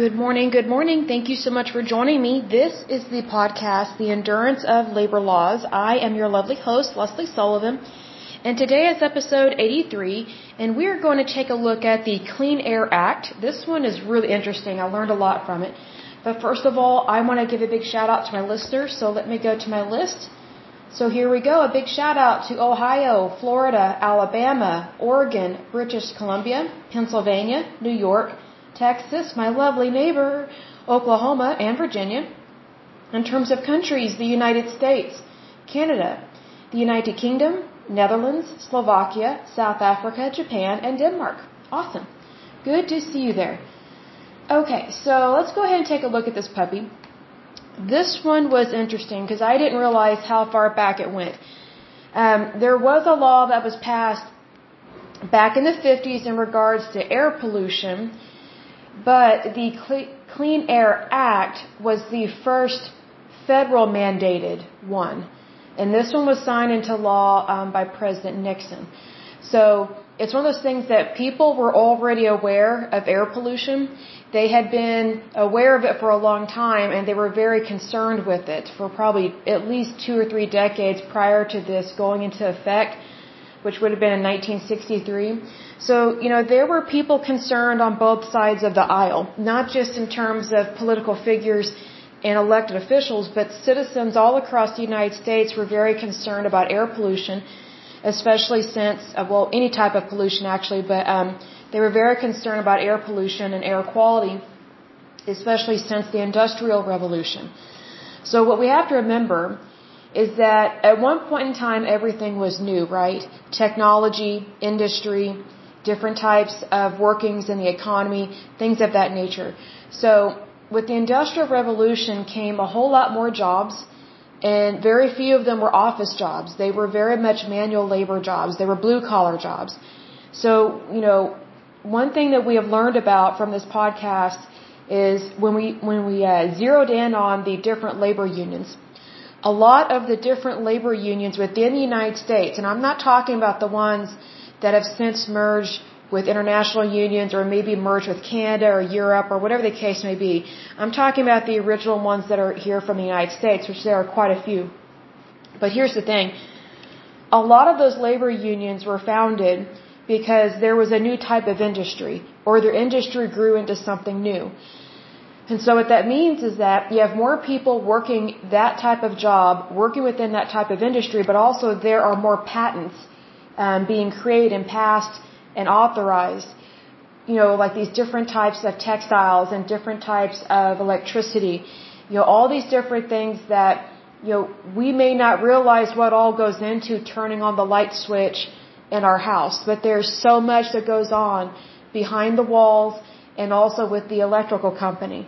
Good morning, good morning. Thank you so much for joining me. This is the podcast, The Endurance of Labor Laws. I am your lovely host, Leslie Sullivan, and today is episode 83, and we are going to take a look at the Clean Air Act. This one is really interesting. I learned a lot from it. But first of all, I want to give a big shout out to my listeners, so let me go to my list. So here we go. A big shout out to Ohio, Florida, Alabama, Oregon, British Columbia, Pennsylvania, New York, Texas, my lovely neighbor, Oklahoma, and Virginia. In terms of countries, the United States, Canada, the United Kingdom, Netherlands, Slovakia, South Africa, Japan, and Denmark. Awesome. Good to see you there. Okay, so let's go ahead and take a look at this puppy. This one was interesting because I didn't realize how far back it went. Um, there was a law that was passed back in the 50s in regards to air pollution but the Clean Air Act was the first federal mandated one. And this one was signed into law um, by President Nixon. So it's one of those things that people were already aware of air pollution. They had been aware of it for a long time and they were very concerned with it for probably at least two or three decades prior to this going into effect which would have been in 1963. So, you know, there were people concerned on both sides of the aisle, not just in terms of political figures and elected officials, but citizens all across the United States were very concerned about air pollution, especially since, uh, well, any type of pollution actually, but um, they were very concerned about air pollution and air quality, especially since the Industrial Revolution. So what we have to remember is that at one point in time everything was new, right? Technology, industry, different types of workings in the economy, things of that nature. So with the Industrial Revolution came a whole lot more jobs and very few of them were office jobs. They were very much manual labor jobs. They were blue collar jobs. So, you know, one thing that we have learned about from this podcast is when we when we uh, zeroed in on the different labor unions a lot of the different labor unions within the United States, and I'm not talking about the ones that have since merged with international unions or maybe merged with Canada or Europe or whatever the case may be. I'm talking about the original ones that are here from the United States, which there are quite a few. But here's the thing. A lot of those labor unions were founded because there was a new type of industry or their industry grew into something new. And so what that means is that you have more people working that type of job, working within that type of industry, but also there are more patents um, being created and passed and authorized. You know, like these different types of textiles and different types of electricity. You know, all these different things that, you know, we may not realize what all goes into turning on the light switch in our house, but there's so much that goes on behind the walls and also with the electrical company.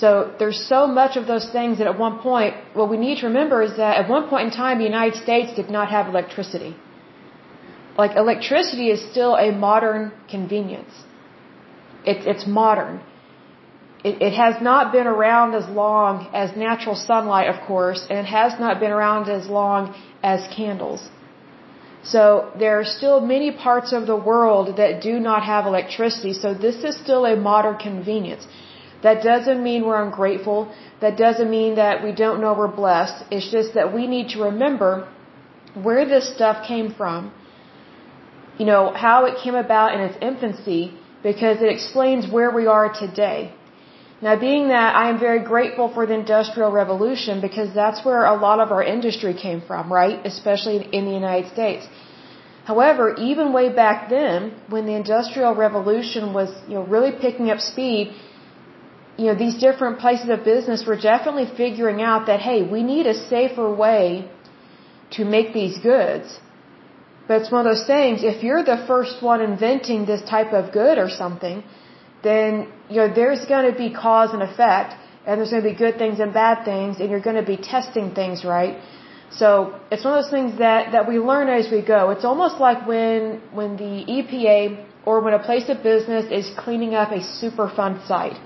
So there's so much of those things that at one point, what we need to remember is that at one point in time, the United States did not have electricity. Like electricity is still a modern convenience. It, it's modern. It, it has not been around as long as natural sunlight, of course, and it has not been around as long as candles. So there are still many parts of the world that do not have electricity. So this is still a modern convenience. That doesn't mean we're ungrateful. That doesn't mean that we don't know we're blessed. It's just that we need to remember where this stuff came from. You know, how it came about in its infancy because it explains where we are today. Now, being that I am very grateful for the Industrial Revolution because that's where a lot of our industry came from, right? Especially in the United States. However, even way back then, when the Industrial Revolution was, you know, really picking up speed, you know, these different places of business were definitely figuring out that, hey, we need a safer way to make these goods. But it's one of those things, if you're the first one inventing this type of good or something, then you know there's going to be cause and effect, and there's going to be good things and bad things, and you're going to be testing things, right? So it's one of those things that that we learn as we go. It's almost like when when the EPA or when a place of business is cleaning up a Superfund site.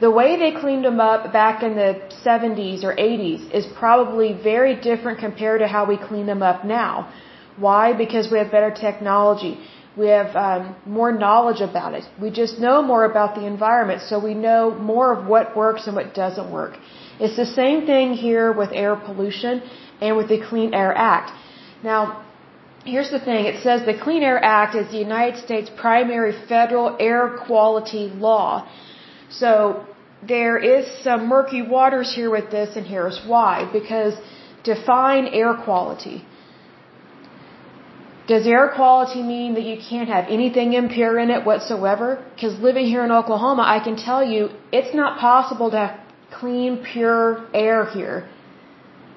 The way they cleaned them up back in the 70s or 80s is probably very different compared to how we clean them up now. Why? Because we have better technology. We have um, more knowledge about it. We just know more about the environment, so we know more of what works and what doesn't work. It's the same thing here with air pollution and with the Clean Air Act. Now, here's the thing. It says the Clean Air Act is the United States primary federal air quality law. So there is some murky waters here with this, and here's why. Because define air quality. Does air quality mean that you can't have anything impure in it whatsoever? Because living here in Oklahoma, I can tell you it's not possible to have clean, pure air here.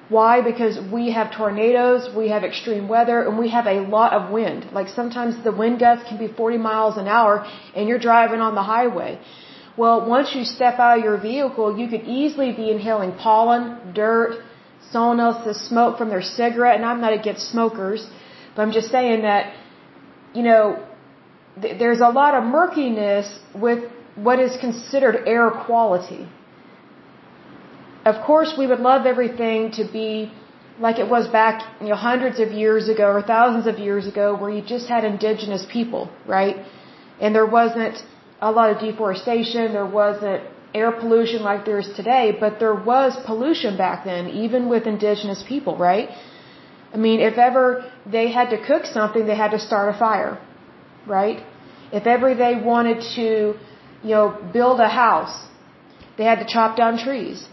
Why? Because we have tornadoes, we have extreme weather, and we have a lot of wind. Like sometimes the wind gusts can be 40 miles an hour and you're driving on the highway. Well, once you step out of your vehicle, you could easily be inhaling pollen, dirt, someone else's smoke from their cigarette, and I'm not against smokers, but I'm just saying that, you know, th- there's a lot of murkiness with what is considered air quality. Of course, we would love everything to be like it was back, you know, hundreds of years ago or thousands of years ago where you just had indigenous people, right? And there wasn't a lot of deforestation, there wasn't air pollution like there is today, but there was pollution back then, even with indigenous people, right? I mean, if ever they had to cook something, they had to start a fire, right? If ever they wanted to, you know, build a house, they had to chop down trees.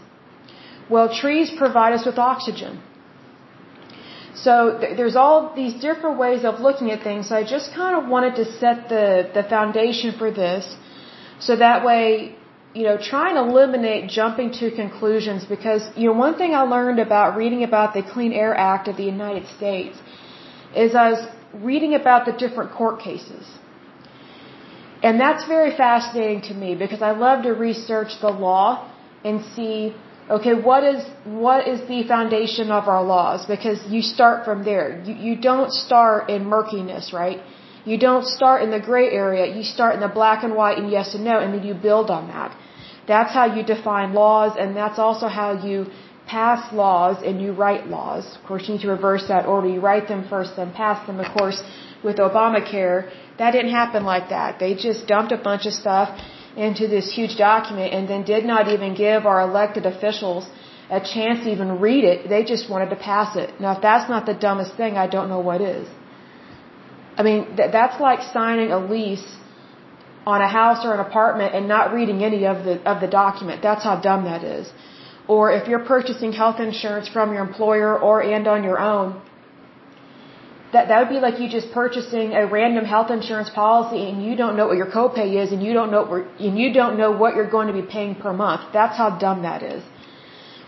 Well, trees provide us with oxygen. So th- there's all these different ways of looking at things. So I just kind of wanted to set the, the foundation for this. So that way, you know, try and eliminate jumping to conclusions because, you know, one thing I learned about reading about the Clean Air Act of the United States is I was reading about the different court cases. And that's very fascinating to me because I love to research the law and see Okay, what is what is the foundation of our laws? Because you start from there. You, you don't start in murkiness, right? You don't start in the gray area. You start in the black and white and yes and no, and then you build on that. That's how you define laws, and that's also how you pass laws and you write laws. Of course, you need to reverse that order. You write them first, then pass them. Of course, with Obamacare, that didn't happen like that. They just dumped a bunch of stuff into this huge document and then did not even give our elected officials a chance to even read it. They just wanted to pass it. Now, if that's not the dumbest thing, I don't know what is. I mean, th- that's like signing a lease on a house or an apartment and not reading any of the of the document. That's how dumb that is. Or if you're purchasing health insurance from your employer or and on your own, that that would be like you just purchasing a random health insurance policy and you don't know what your copay is and you don't know what, and you don't know what you're going to be paying per month. That's how dumb that is.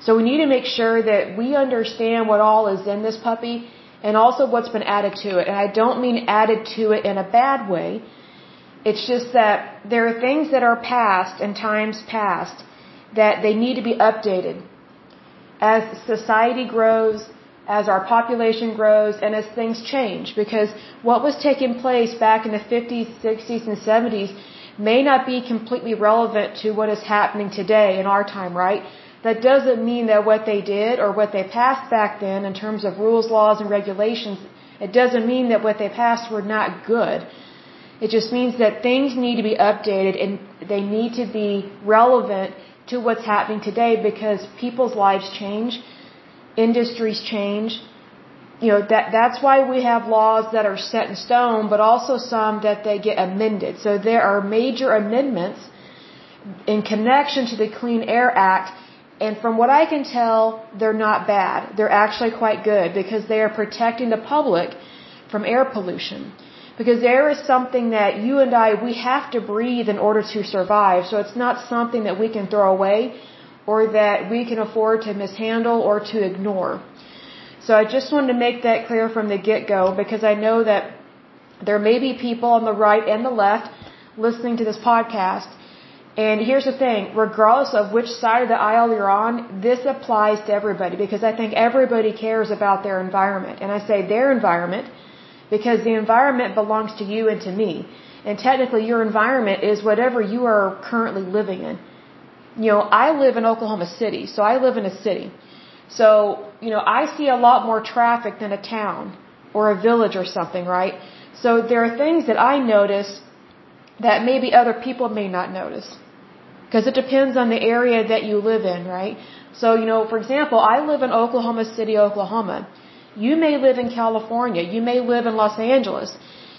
So we need to make sure that we understand what all is in this puppy and also what's been added to it. And I don't mean added to it in a bad way. It's just that there are things that are past and times past that they need to be updated. As society grows, as our population grows and as things change because what was taking place back in the 50s, 60s, and 70s may not be completely relevant to what is happening today in our time, right? That doesn't mean that what they did or what they passed back then in terms of rules, laws, and regulations, it doesn't mean that what they passed were not good. It just means that things need to be updated and they need to be relevant to what's happening today because people's lives change industries change. You know, that, that's why we have laws that are set in stone, but also some that they get amended. So there are major amendments in connection to the Clean Air Act, and from what I can tell, they're not bad. They're actually quite good because they are protecting the public from air pollution. Because air is something that you and I, we have to breathe in order to survive. So it's not something that we can throw away or that we can afford to mishandle or to ignore. So I just wanted to make that clear from the get-go because I know that there may be people on the right and the left listening to this podcast. And here's the thing, regardless of which side of the aisle you're on, this applies to everybody because I think everybody cares about their environment. And I say their environment because the environment belongs to you and to me. And technically your environment is whatever you are currently living in you know, I live in Oklahoma City, so I live in a city. So, you know, I see a lot more traffic than a town or a village or something, right? So there are things that I notice that maybe other people may not notice. Because it depends on the area that you live in, right? So, you know, for example, I live in Oklahoma City, Oklahoma. You may live in California. You may live in Los Angeles.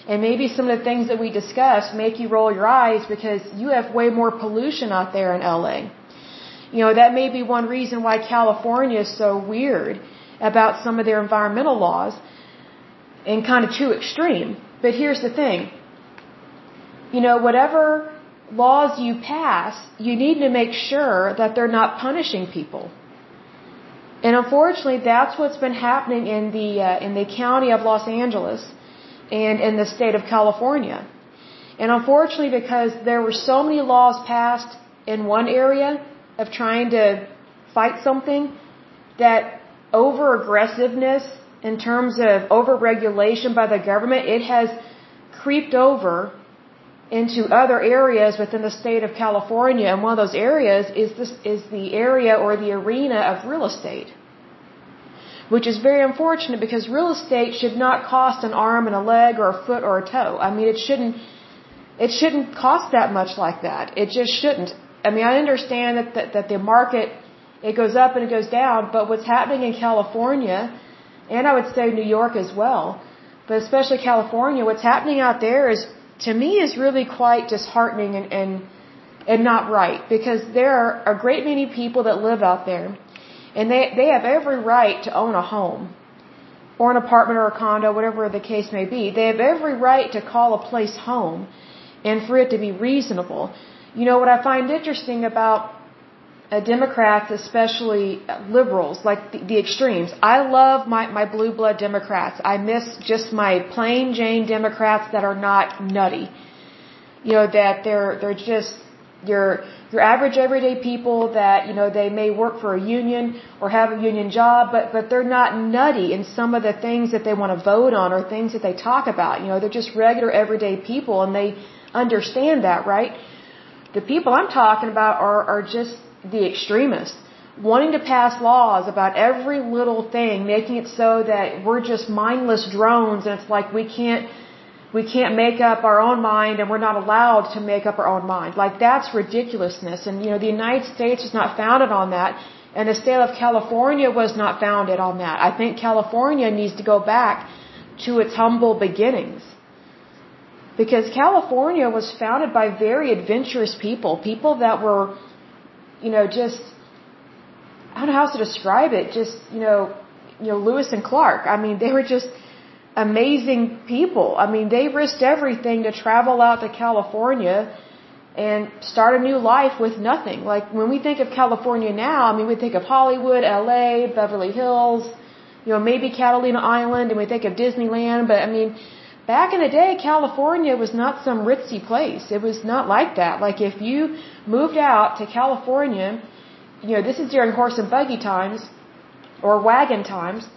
And maybe some of the things that we discuss make you roll your eyes because you have way more pollution out there in LA. You know, that may be one reason why California is so weird about some of their environmental laws and kind of too extreme. But here's the thing. You know, whatever laws you pass, you need to make sure that they're not punishing people. And unfortunately, that's what's been happening in the uh, in the county of Los Angeles and in the state of California. And unfortunately, because there were so many laws passed in one area of trying to fight something, that over aggressiveness in terms of over regulation by the government, it has creeped over into other areas within the state of California. And one of those areas is this is the area or the arena of real estate which is very unfortunate because real estate should not cost an arm and a leg or a foot or a toe. I mean, it shouldn't, it shouldn't cost that much like that. It just shouldn't. I mean, I understand that, that, that the market, it goes up and it goes down, but what's happening in California, and I would say New York as well, but especially California, what's happening out there is, to me, is really quite disheartening and, and, and not right because there are a great many people that live out there and they, they have every right to own a home or an apartment or a condo, whatever the case may be. They have every right to call a place home and for it to be reasonable. You know, what I find interesting about Uh, Democrats, especially uh, liberals, like the, the extremes. I love my, my blue blood Democrats. I miss just my plain Jane Democrats that are not nutty. You know, that they're, they're just, your your average everyday people that you know they may work for a union or have a union job but but they're not nutty in some of the things that they want to vote on or things that they talk about you know they're just regular everyday people and they understand that right the people i'm talking about are are just the extremists wanting to pass laws about every little thing making it so that we're just mindless drones and it's like we can't we can't make up our own mind and we're not allowed to make up our own mind. Like that's ridiculousness. And you know, the United States was not founded on that. And the state of California was not founded on that. I think California needs to go back to its humble beginnings. Because California was founded by very adventurous people, people that were, you know, just, I don't know how to describe it, just, you know, you know, Lewis and Clark. I mean, they were just, amazing people. I mean, they risked everything to travel out to California and start a new life with nothing. Like when we think of California now, I mean, we think of Hollywood, LA, Beverly Hills, you know, maybe Catalina Island, and we think of Disneyland, but I mean, back in the day, California was not some ritzy place. It was not like that. Like if you moved out to California, you know, this is during horse and buggy times or wagon times,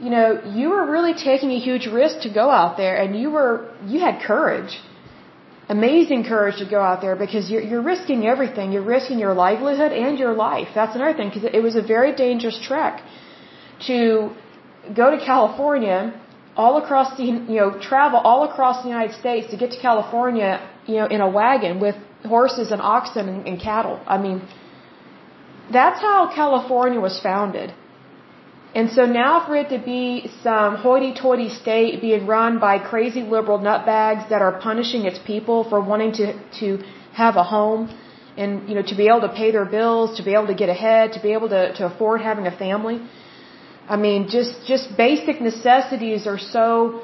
you know, you were really taking a huge risk to go out there and you were, you had courage. Amazing courage to go out there because you're, you're risking everything. You're risking your livelihood and your life. That's another thing because it was a very dangerous trek to go to California all across the, you know, travel all across the United States to get to California, you know, in a wagon with horses and oxen and, and cattle. I mean, that's how California was founded. And so now for it to be some hoity-toity state being run by crazy liberal nutbags that are punishing its people for wanting to, to have a home and, you know, to be able to pay their bills, to be able to get ahead, to be able to, to afford having a family. I mean, just, just basic necessities are so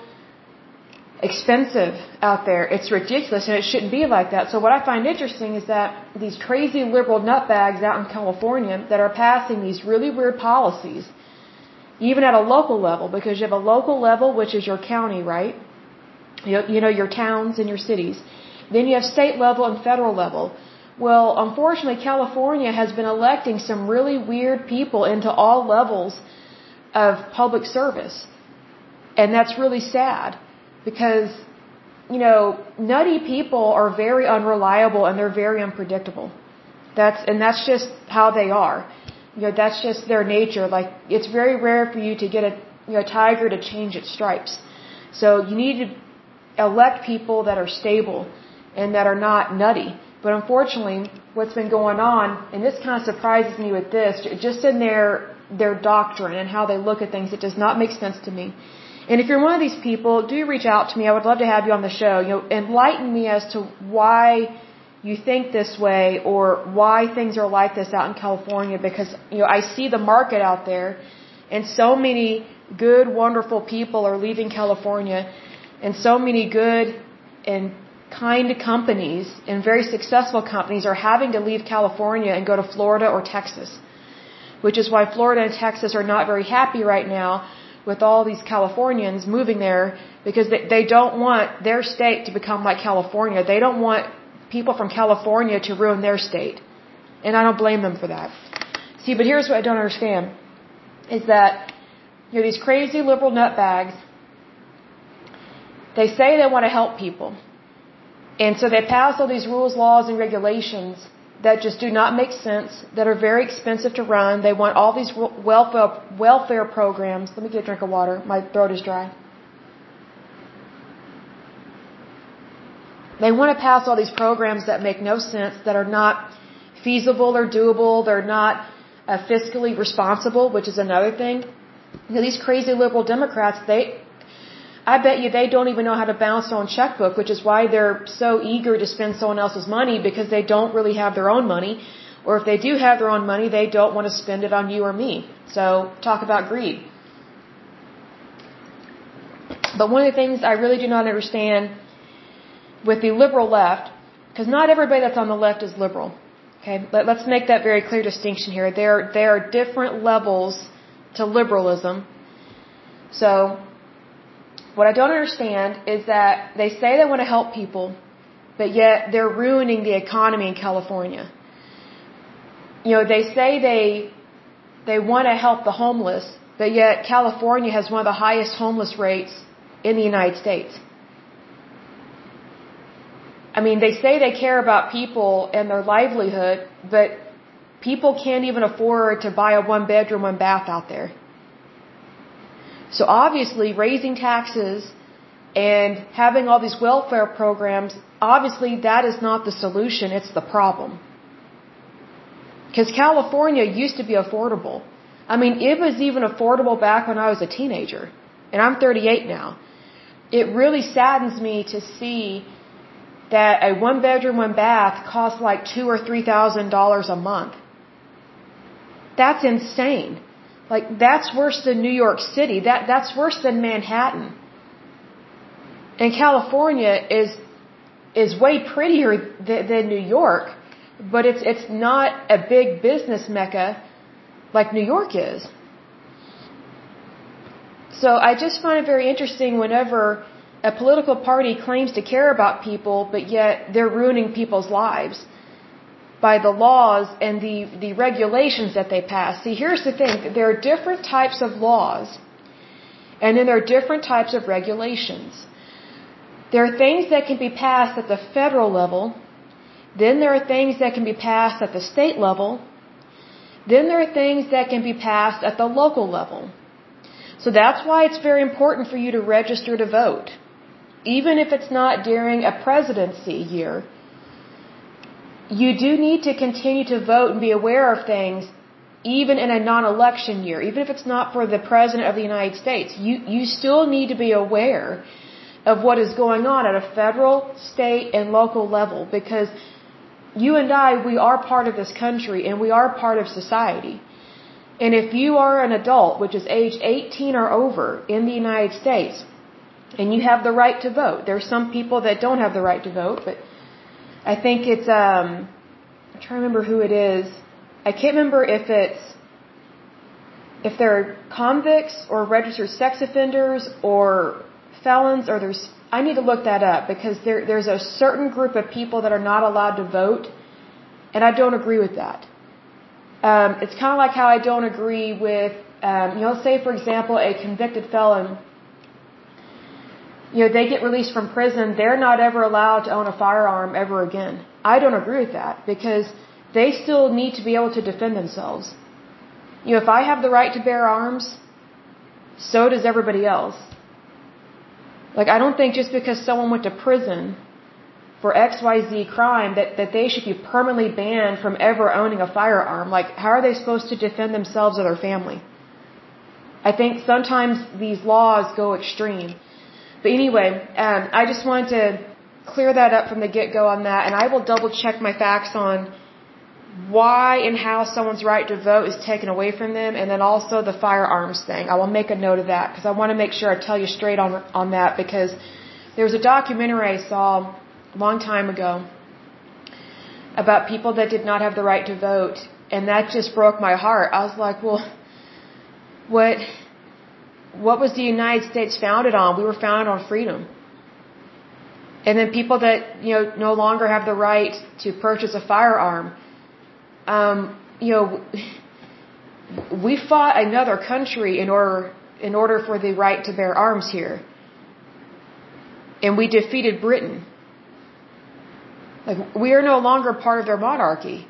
expensive out there. It's ridiculous and it shouldn't be like that. So what I find interesting is that these crazy liberal nutbags out in California that are passing these really weird policies even at a local level, because you have a local level, which is your county, right? You, you know, your towns and your cities. Then you have state level and federal level. Well, unfortunately, California has been electing some really weird people into all levels of public service. And that's really sad because, you know, nutty people are very unreliable and they're very unpredictable. That's, and that's just how they are you know, that's just their nature. Like, it's very rare for you to get a, you know, tiger to change its stripes. So you need to elect people that are stable and that are not nutty. But unfortunately, what's been going on, and this kind of surprises me with this, just in their their doctrine and how they look at things, it does not make sense to me. And if you're one of these people, do reach out to me. I would love to have you on the show. You know, enlighten me as to why you think this way or why things are like this out in California because you know I see the market out there and so many good wonderful people are leaving California and so many good and kind companies and very successful companies are having to leave California and go to Florida or Texas. Which is why Florida and Texas are not very happy right now with all these Californians moving there because they, they don't want their state to become like California. They don't want people from California to ruin their state. And I don't blame them for that. See, but here's what I don't understand is that you know these crazy liberal nutbags they say they want to help people. And so they pass all these rules, laws, and regulations that just do not make sense, that are very expensive to run. They want all these welfare, welfare programs. Let me get a drink of water. My throat is dry. They want to pass all these programs that make no sense, that are not feasible or doable. They're not uh, fiscally responsible, which is another thing. You know, these crazy liberal Democrats, they, I bet you they don't even know how to balance their own checkbook, which is why they're so eager to spend someone else's money because they don't really have their own money. Or if they do have their own money, they don't want to spend it on you or me. So talk about greed. But one of the things I really do not understand with the liberal left, because not everybody that's on the left is liberal. Okay, Let, us make that very clear distinction here. There, there are different levels to liberalism. So, what I don't understand is that they say they want to help people, but yet they're ruining the economy in California. You know, they say they they want to help the homeless, but yet California has one of the highest homeless rates in the United States. I mean, they say they care about people and their livelihood, but people can't even afford to buy a one bedroom, one bath out there. So obviously, raising taxes and having all these welfare programs, obviously that is not the solution, it's the problem. Because California used to be affordable. I mean, it was even affordable back when I was a teenager. And I'm 38 now. It really saddens me to see that a one bedroom, one bath costs like two or three thousand dollars a month. That's insane. Like that's worse than New York City. That that's worse than Manhattan. And California is is way prettier than, than New York, but it's it's not a big business mecca like New York is. So I just find it very interesting whenever a political party claims to care about people, but yet they're ruining people's lives by the laws and the, the regulations that they pass. See, here's the thing. There are different types of laws, and then there are different types of regulations. There are things that can be passed at the federal level, then there are things that can be passed at the state level, then there are things that can be passed at the local level. So that's why it's very important for you to register to vote even if it's not during a presidency year, you do need to continue to vote and be aware of things even in a non-election year, even if it's not for the President of the United States. You, you still need to be aware of what is going on at a federal, state, and local level because you and I, we are part of this country and we are part of society. And if you are an adult, which is age 18 or over in the United States, and you have the right to vote. There's some people that don't have the right to vote, but I think it's um I'm trying to remember who it is. I can't remember if it's if they're convicts or registered sex offenders or felons or there's I need to look that up because there there's a certain group of people that are not allowed to vote and I don't agree with that. Um, it's kind of like how I don't agree with um, you know say for example a convicted felon you know, they get released from prison, they're not ever allowed to own a firearm ever again. I don't agree with that because they still need to be able to defend themselves. You know, if I have the right to bear arms, so does everybody else. Like, I don't think just because someone went to prison for XYZ crime that, that they should be permanently banned from ever owning a firearm. Like, how are they supposed to defend themselves or their family? I think sometimes these laws go extreme. But anyway, um, I just wanted to clear that up from the get-go on that, and I will double check my facts on why and how someone's right to vote is taken away from them, and then also the firearms thing. I will make a note of that because I want to make sure I tell you straight on on that because there was a documentary I saw a long time ago about people that did not have the right to vote, and that just broke my heart. I was like, well, what what was the United States founded on? We were founded on freedom. And then people that you know no longer have the right to purchase a firearm um, you know, we fought another country in order in order for the right to bear arms here, and we defeated Britain. Like we are no longer part of their monarchy.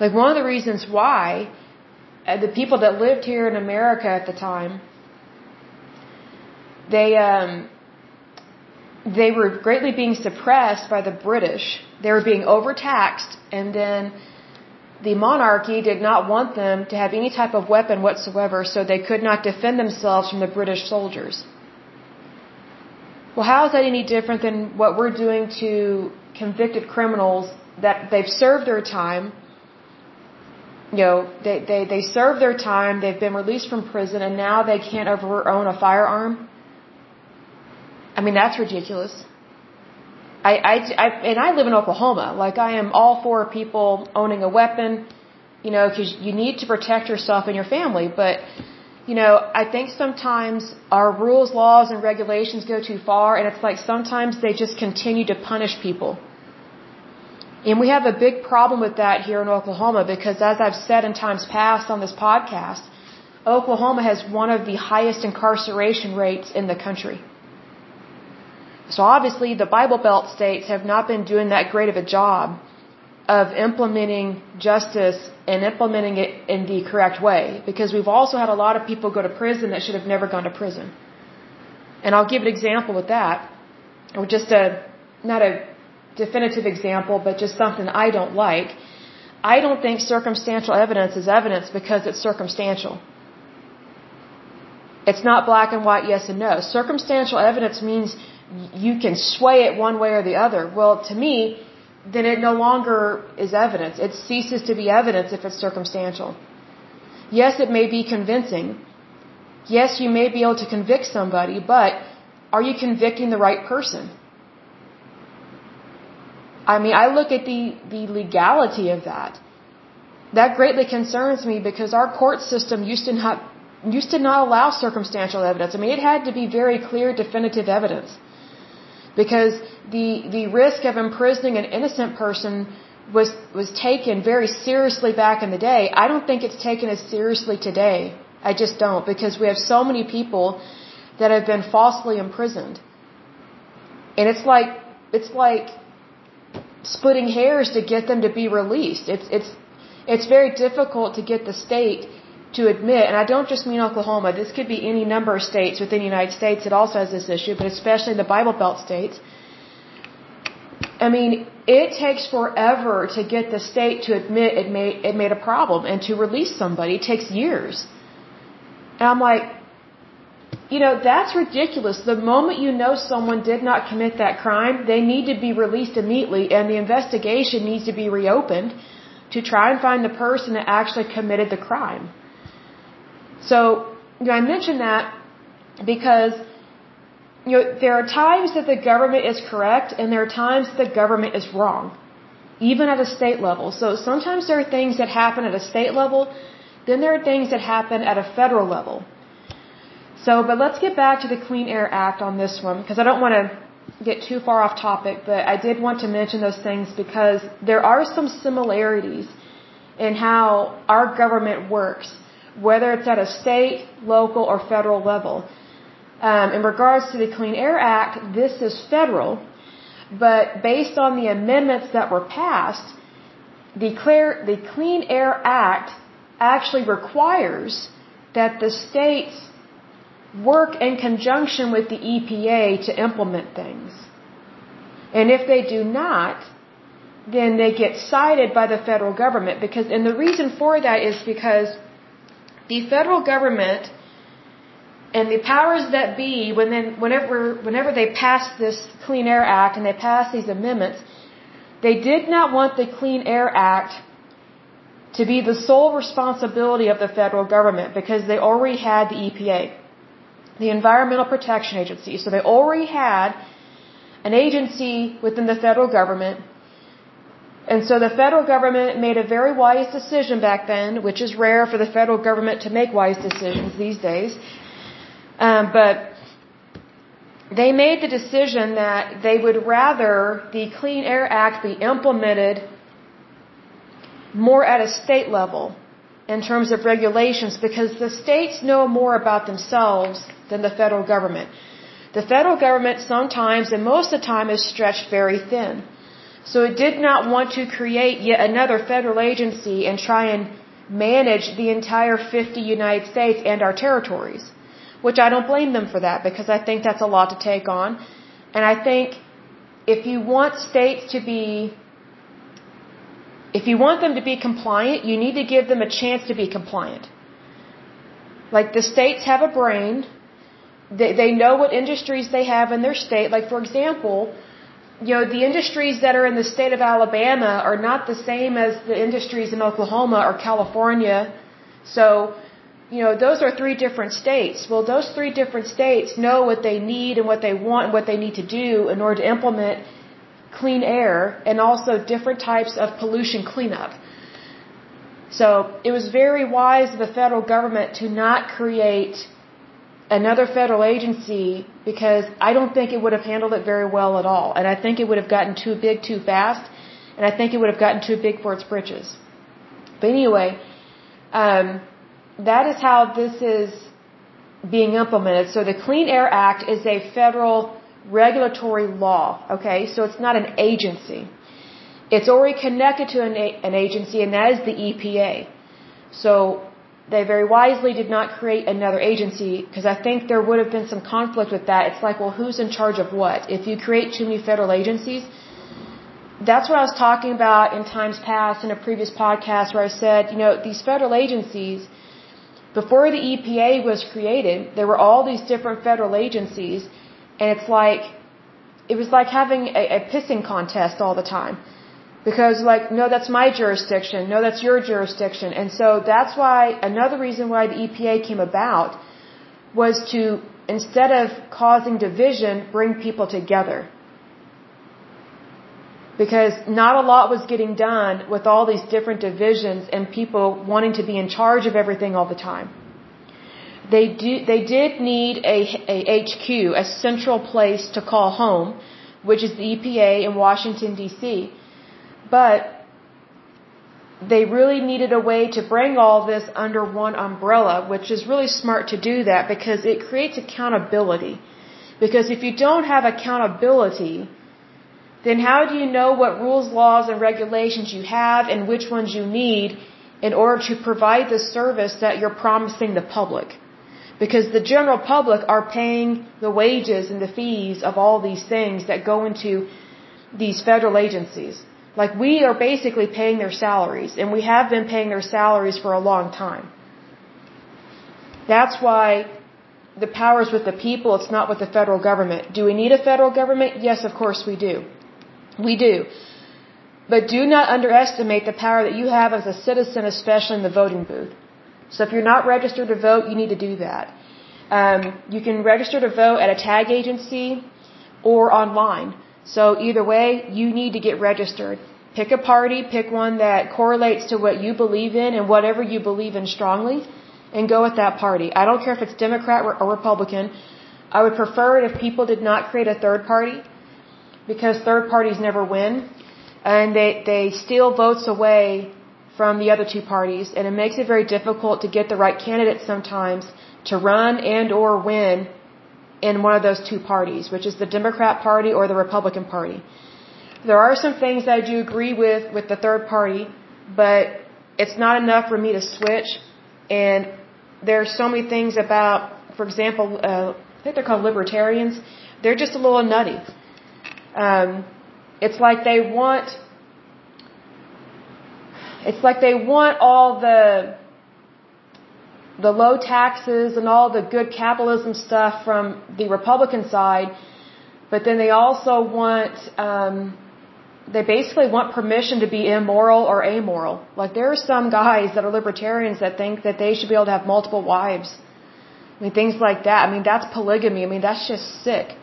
Like one of the reasons why the people that lived here in America at the time, they um, they were greatly being suppressed by the British. They were being overtaxed, and then the monarchy did not want them to have any type of weapon whatsoever, so they could not defend themselves from the British soldiers. Well, how is that any different than what we're doing to convicted criminals that they've served their time? You know, they, they, they served their time, they've been released from prison, and now they can't ever own a firearm? I mean, that's ridiculous. I, I, I, and I live in Oklahoma. Like I am all for people owning a weapon, you know, because you need to protect yourself and your family. But, you know, I think sometimes our rules, laws, and regulations go too far, and it's like sometimes they just continue to punish people. And we have a big problem with that here in Oklahoma because, as I've said in times past on this podcast, Oklahoma has one of the highest incarceration rates in the country. So obviously the Bible Belt states have not been doing that great of a job of implementing justice and implementing it in the correct way because we've also had a lot of people go to prison that should have never gone to prison. And I'll give an example with that, or just a, not a definitive example, but just something I don't like. I don't think circumstantial evidence is evidence because it's circumstantial. It's not black and white, yes and no. Circumstantial evidence means you can sway it one way or the other. Well, to me, then it no longer is evidence. It ceases to be evidence if it's circumstantial. Yes, it may be convincing. Yes, you may be able to convict somebody, but are you convicting the right person? I mean, I look at the, the legality of that. That greatly concerns me because our court system used to not used to not allow circumstantial evidence. I mean, it had to be very clear, definitive evidence because the the risk of imprisoning an innocent person was was taken very seriously back in the day. I don't think it's taken as seriously today. I just don't because we have so many people that have been falsely imprisoned. And it's like it's like splitting hairs to get them to be released. It's it's it's very difficult to get the state to admit, and I don't just mean Oklahoma, this could be any number of states within the United States that also has this issue, but especially the Bible Belt states. I mean, it takes forever to get the state to admit it made, it made a problem and to release somebody. It takes years. And I'm like, you know, that's ridiculous. The moment you know someone did not commit that crime, they need to be released immediately and the investigation needs to be reopened to try and find the person that actually committed the crime. So, you know, I mention that because, you know, there are times that the government is correct and there are times that the government is wrong, even at a state level. So sometimes there are things that happen at a state level, then there are things that happen at a federal level. So, but let's get back to the Clean Air Act on this one, because I don't want to get too far off topic, but I did want to mention those things because there are some similarities in how our government works whether it's at a state, local, or federal level. Um, in regards to the Clean Air Act, this is federal, but based on the amendments that were passed, the, Clear, the Clean Air Act actually requires that the states work in conjunction with the EPA to implement things. And if they do not, then they get cited by the federal government because, and the reason for that is because the federal government and the powers that be, when then, whenever, whenever they passed this Clean Air Act and they passed these amendments, they did not want the Clean Air Act to be the sole responsibility of the federal government because they already had the EPA, the Environmental Protection Agency. So they already had an agency within the federal government. And so the federal government made a very wise decision back then, which is rare for the federal government to make wise decisions these days. Um, but they made the decision that they would rather the Clean Air Act be implemented more at a state level in terms of regulations because the states know more about themselves than the federal government. The federal government sometimes and most of the time is stretched very thin. So it did not want to create yet another federal agency and try and manage the entire 50 United States and our territories. Which I don't blame them for that because I think that's a lot to take on. And I think if you want states to be if you want them to be compliant, you need to give them a chance to be compliant. Like the states have a brain. They, they know what industries they have in their state. Like, for example, you know, the industries that are in the state of Alabama are not the same as the industries in Oklahoma or California. So, you know, those are three different states. Well, those three different states know what they need and what they want and what they need to do in order to implement clean air and also different types of pollution cleanup. So it was very wise of the federal government to not create another federal agency because I don't think it would have handled it very well at all. And I think it would have gotten too big too fast. And I think it would have gotten too big for its britches. But anyway, um, that is how this is being implemented. So the Clean Air Act is a federal regulatory law, okay? So it's not an agency. It's already connected to an, an agency, and that is the EPA. So they very wisely did not create another agency because I think there would have been some conflict with that. It's like, well, who's in charge of what? If you create too many federal agencies, that's what I was talking about in times past in a previous podcast where I said, you know, these federal agencies, before the EPA was created, there were all these different federal agencies and it's like, it was like having a, a pissing contest all the time. Because like, no, that's my jurisdiction. No, that's your jurisdiction. And so that's why, another reason why the EPA came about was to, instead of causing division, bring people together. Because not a lot was getting done with all these different divisions and people wanting to be in charge of everything all the time they do they did need a, a HQ, a central place to call home, which is the EPA in Washington D.C. But they really needed a way to bring all this under one umbrella, which is really smart to do that because it creates accountability. Because if you don't have accountability, then how do you know what rules, laws, and regulations you have and which ones you need in order to provide the service that you're promising the public? Because the general public are paying the wages and the fees of all these things that go into these federal agencies. Like we are basically paying their salaries, and we have been paying their salaries for a long time. That's why the power is with the people, it's not with the federal government. Do we need a federal government? Yes, of course we do. We do. But do not underestimate the power that you have as a citizen, especially in the voting booth. So if you're not registered to vote, you need to do that. Um, you can register to vote at a tag agency or online. So either way, you need to get registered. Pick a party, pick one that correlates to what you believe in and whatever you believe in strongly, and go with that party. I don't care if it's Democrat or Republican. I would prefer it if people did not create a third party, because third parties never win, and they they steal votes away from the other two parties, and it makes it very difficult to get the right candidate sometimes to run and or win in one of those two parties, which is the Democrat Party or the Republican Party. There are some things that I do agree with with the third party, but it's not enough for me to switch. And there are so many things about, for example, uh, I think they're called libertarians. They're just a little nutty. Um, it's like they want. It's like they want all the the low taxes and all the good capitalism stuff from the Republican side, but then they also want. Um, they basically want permission to be immoral or amoral. Like there are some guys that are libertarians that think that they should be able to have multiple wives. I mean, things like that. I mean, that's polygamy. I mean, that's just sick.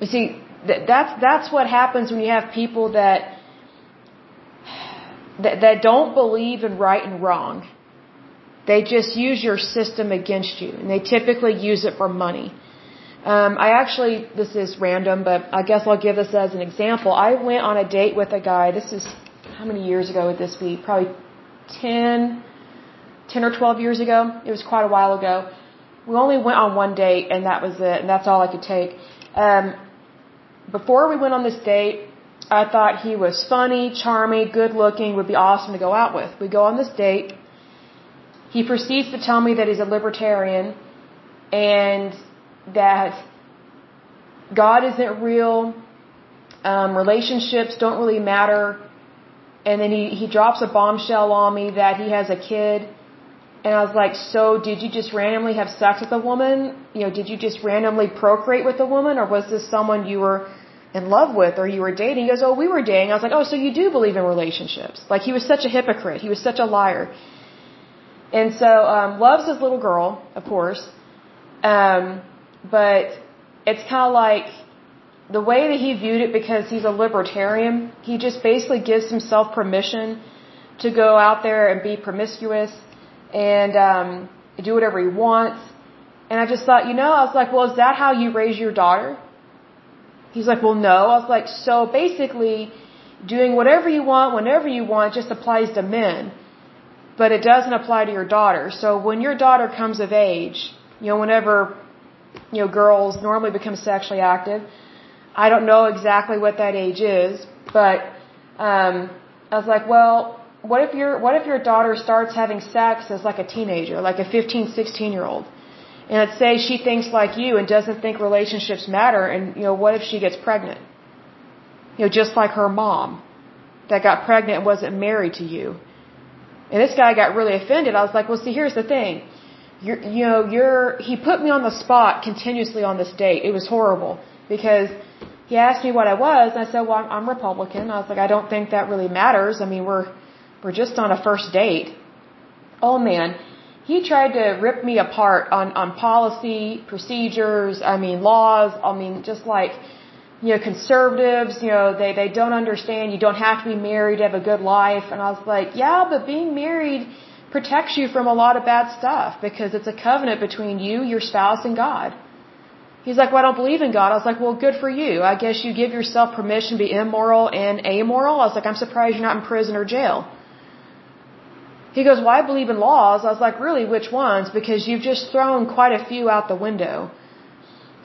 You see, that's that's what happens when you have people that that, that don't believe in right and wrong. They just use your system against you, and they typically use it for money. Um, I actually, this is random, but I guess I'll give this as an example. I went on a date with a guy. This is how many years ago would this be? Probably 10, 10 or 12 years ago. It was quite a while ago. We only went on one date, and that was it, and that's all I could take. Um, before we went on this date, I thought he was funny, charming, good looking, would be awesome to go out with. We go on this date. He proceeds to tell me that he's a libertarian and that God isn't real, um, relationships don't really matter, and then he, he drops a bombshell on me that he has a kid. And I was like, so did you just randomly have sex with a woman? You know, did you just randomly procreate with a woman, or was this someone you were in love with, or you were dating? He goes, oh, we were dating. I was like, oh, so you do believe in relationships? Like he was such a hypocrite. He was such a liar. And so, um, loves his little girl, of course. Um, but it's kind of like the way that he viewed it because he's a libertarian, he just basically gives himself permission to go out there and be promiscuous and um, do whatever he wants. And I just thought, you know, I was like, well, is that how you raise your daughter? He's like, well, no. I was like, so basically, doing whatever you want, whenever you want, just applies to men, but it doesn't apply to your daughter. So when your daughter comes of age, you know, whenever you know, girls normally become sexually active. I don't know exactly what that age is, but um, I was like, well, what if your what if your daughter starts having sex as like a teenager, like a 15, 16 year old? And let's say she thinks like you and doesn't think relationships matter, and you know, what if she gets pregnant? You know, just like her mom that got pregnant and wasn't married to you. And this guy got really offended. I was like, well, see, here's the thing you're, you know, you're, he put me on the spot continuously on this date. It was horrible because he asked me what I was, and I said, well, I'm, I'm Republican. I was like, I don't think that really matters. I mean, we're, we're just on a first date. Oh man, he tried to rip me apart on, on policy, procedures, I mean, laws, I mean, just like, you know, conservatives, you know, they, they don't understand you don't have to be married to have a good life. And I was like, yeah, but being married, protects you from a lot of bad stuff because it's a covenant between you, your spouse, and God. He's like, well, I don't believe in God. I was like, well, good for you. I guess you give yourself permission to be immoral and amoral. I was like, I'm surprised you're not in prison or jail. He goes, well, I believe in laws. I was like, really, which ones? Because you've just thrown quite a few out the window.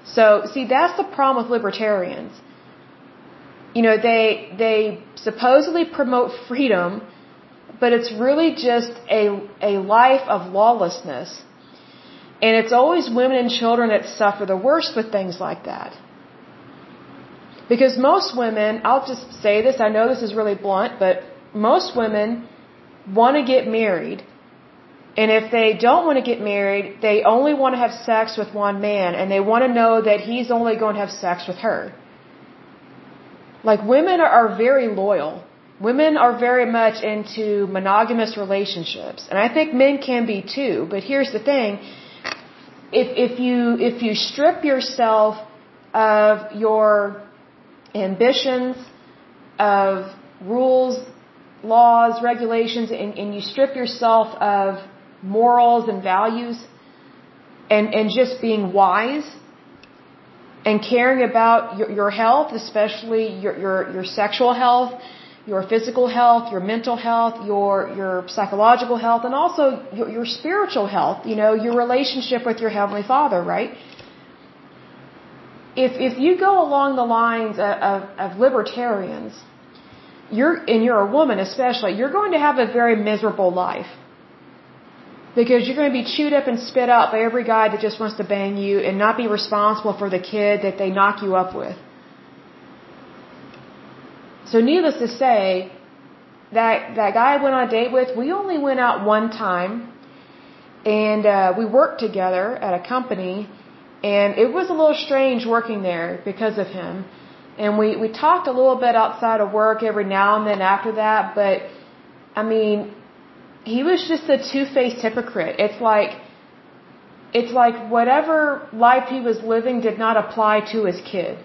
So, see, that's the problem with libertarians. You know, they, they supposedly promote freedom, but it's really just a, a life of lawlessness. And it's always women and children that suffer the worst with things like that. Because most women, I'll just say this, I know this is really blunt, but most women want to get married. And if they don't want to get married, they only want to have sex with one man and they want to know that he's only going to have sex with her. Like women are, very loyal women are very much into monogamous relationships and i think men can be too but here's the thing if if you if you strip yourself of your ambitions of rules laws regulations and, and you strip yourself of morals and values and and just being wise and caring about your, your health especially your, your your sexual health your physical health, your mental health, your your psychological health, and also your, your spiritual health. You know, your relationship with your heavenly Father, right? If if you go along the lines of, of, of libertarians, you're and you're a woman especially, you're going to have a very miserable life. Because you're going to be chewed up and spit out by every guy that just wants to bang you and not be responsible for the kid that they knock you up with. So needless to say, that that guy I went on a date with, we only went out one time, and uh, we worked together at a company, and it was a little strange working there because of him. And we we talked a little bit outside of work every now and then after that, but I mean, he was just a two-faced hypocrite. It's like it's like whatever life he was living did not apply to his kid.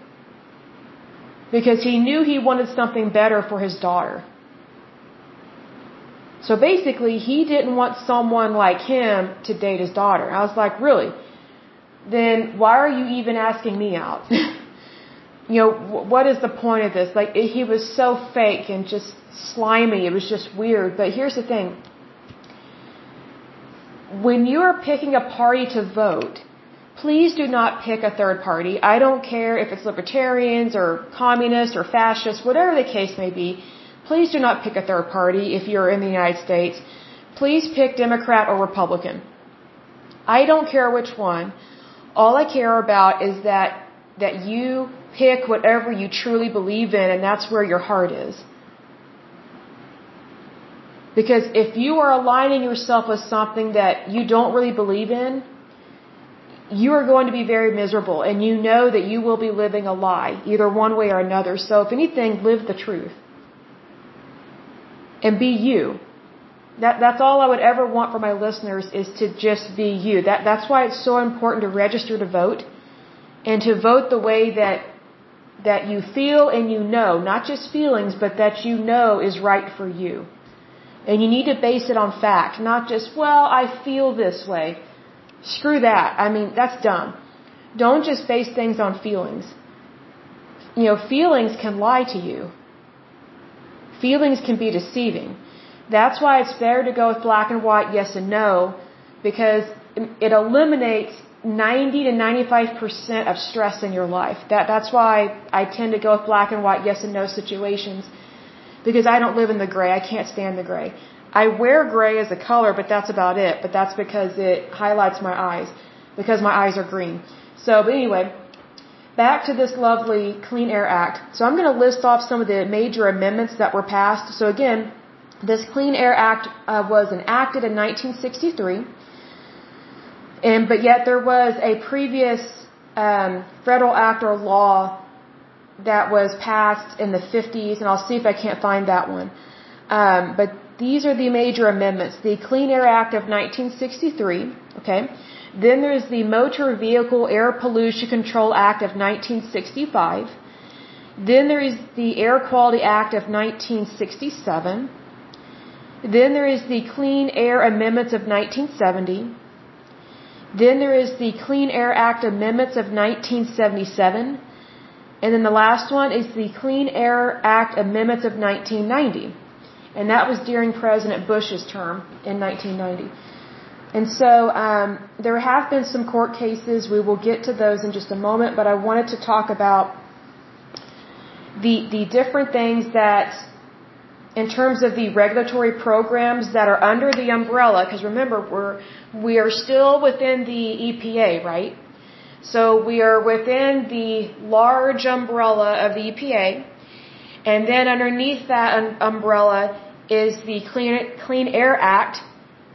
Because he knew he wanted something better for his daughter. So basically, he didn't want someone like him to date his daughter. I was like, really? Then why are you even asking me out? you know, what is the point of this? Like, he was so fake and just slimy. It was just weird. But here's the thing. When you are picking a party to vote, please do not pick a third party. I don't care if it's libertarians or communists or fascists, whatever the case may be. Please do not pick a third party if you're in the United States. Please pick Democrat or Republican. I don't care which one. All I care about is that that you pick whatever you truly believe in and that's where your heart is. Because if you are aligning yourself with something that you don't really believe in, you are going to be very miserable and you know that you will be living a lie, either one way or another. So if anything, live the truth and be you. That, that's all I would ever want for my listeners is to just be you. That, that's why it's so important to register to vote and to vote the way that, that you feel and you know, not just feelings, but that you know is right for you. And you need to base it on fact, not just, well, I feel this way. Screw that. I mean, that's dumb. Don't just base things on feelings. You know, feelings can lie to you. Feelings can be deceiving. That's why it's better to go with black and white, yes and no, because it eliminates 90 to 95% of stress in your life. That, that's why I tend to go with black and white, yes and no situations, because I don't live in the gray. I can't stand the gray. I wear gray as a color, but that's about it. But that's because it highlights my eyes, because my eyes are green. So, but anyway, back to this lovely Clean Air Act. So I'm going to list off some of the major amendments that were passed. So again, this Clean Air Act uh, was enacted in 1963, and but yet there was a previous um, federal act or law that was passed in the 50s, and I'll see if I can't find that one. Um, but these are the major amendments: the Clean Air Act of 1963. Okay. Then there's the Motor Vehicle Air Pollution Control Act of 1965. Then there is the Air Quality Act of 1967. Then there is the Clean Air Amendments of 1970. Then there is the Clean Air Act Amendments of 1977. And then the last one is the Clean Air Act Amendments of 1990. And that was during President Bush's term in 1990. And so um, there have been some court cases. We will get to those in just a moment, but I wanted to talk about the the different things that, in terms of the regulatory programs that are under the umbrella. Because remember, we're we are still within the EPA, right? So we are within the large umbrella of the EPA, and then underneath that um, umbrella is the Clean Clean Air Act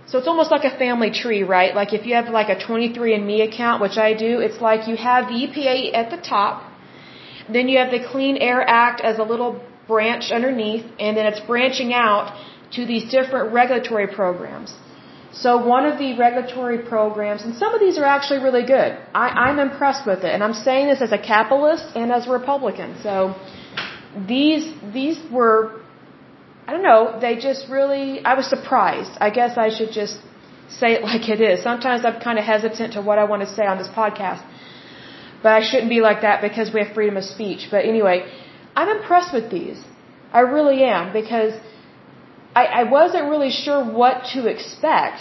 so it's almost like a family tree, right? Like if you have like a 23andMe account, which I do, it's like you have the EPA at the top, then you have the Clean Air Act as a little branch underneath, and then it's branching out to these different regulatory programs. So one of the regulatory programs, and some of these are actually really good. I, I'm impressed with it, and I'm saying this as a capitalist and as a Republican. So these these were I don't know, they just really, I was surprised. I guess I should just say it like it is. Sometimes I'm kind of hesitant to what I want to say on this podcast. But I shouldn't be like that because we have freedom of speech. But anyway, I'm impressed with these. I really am because I, I wasn't really sure what to expect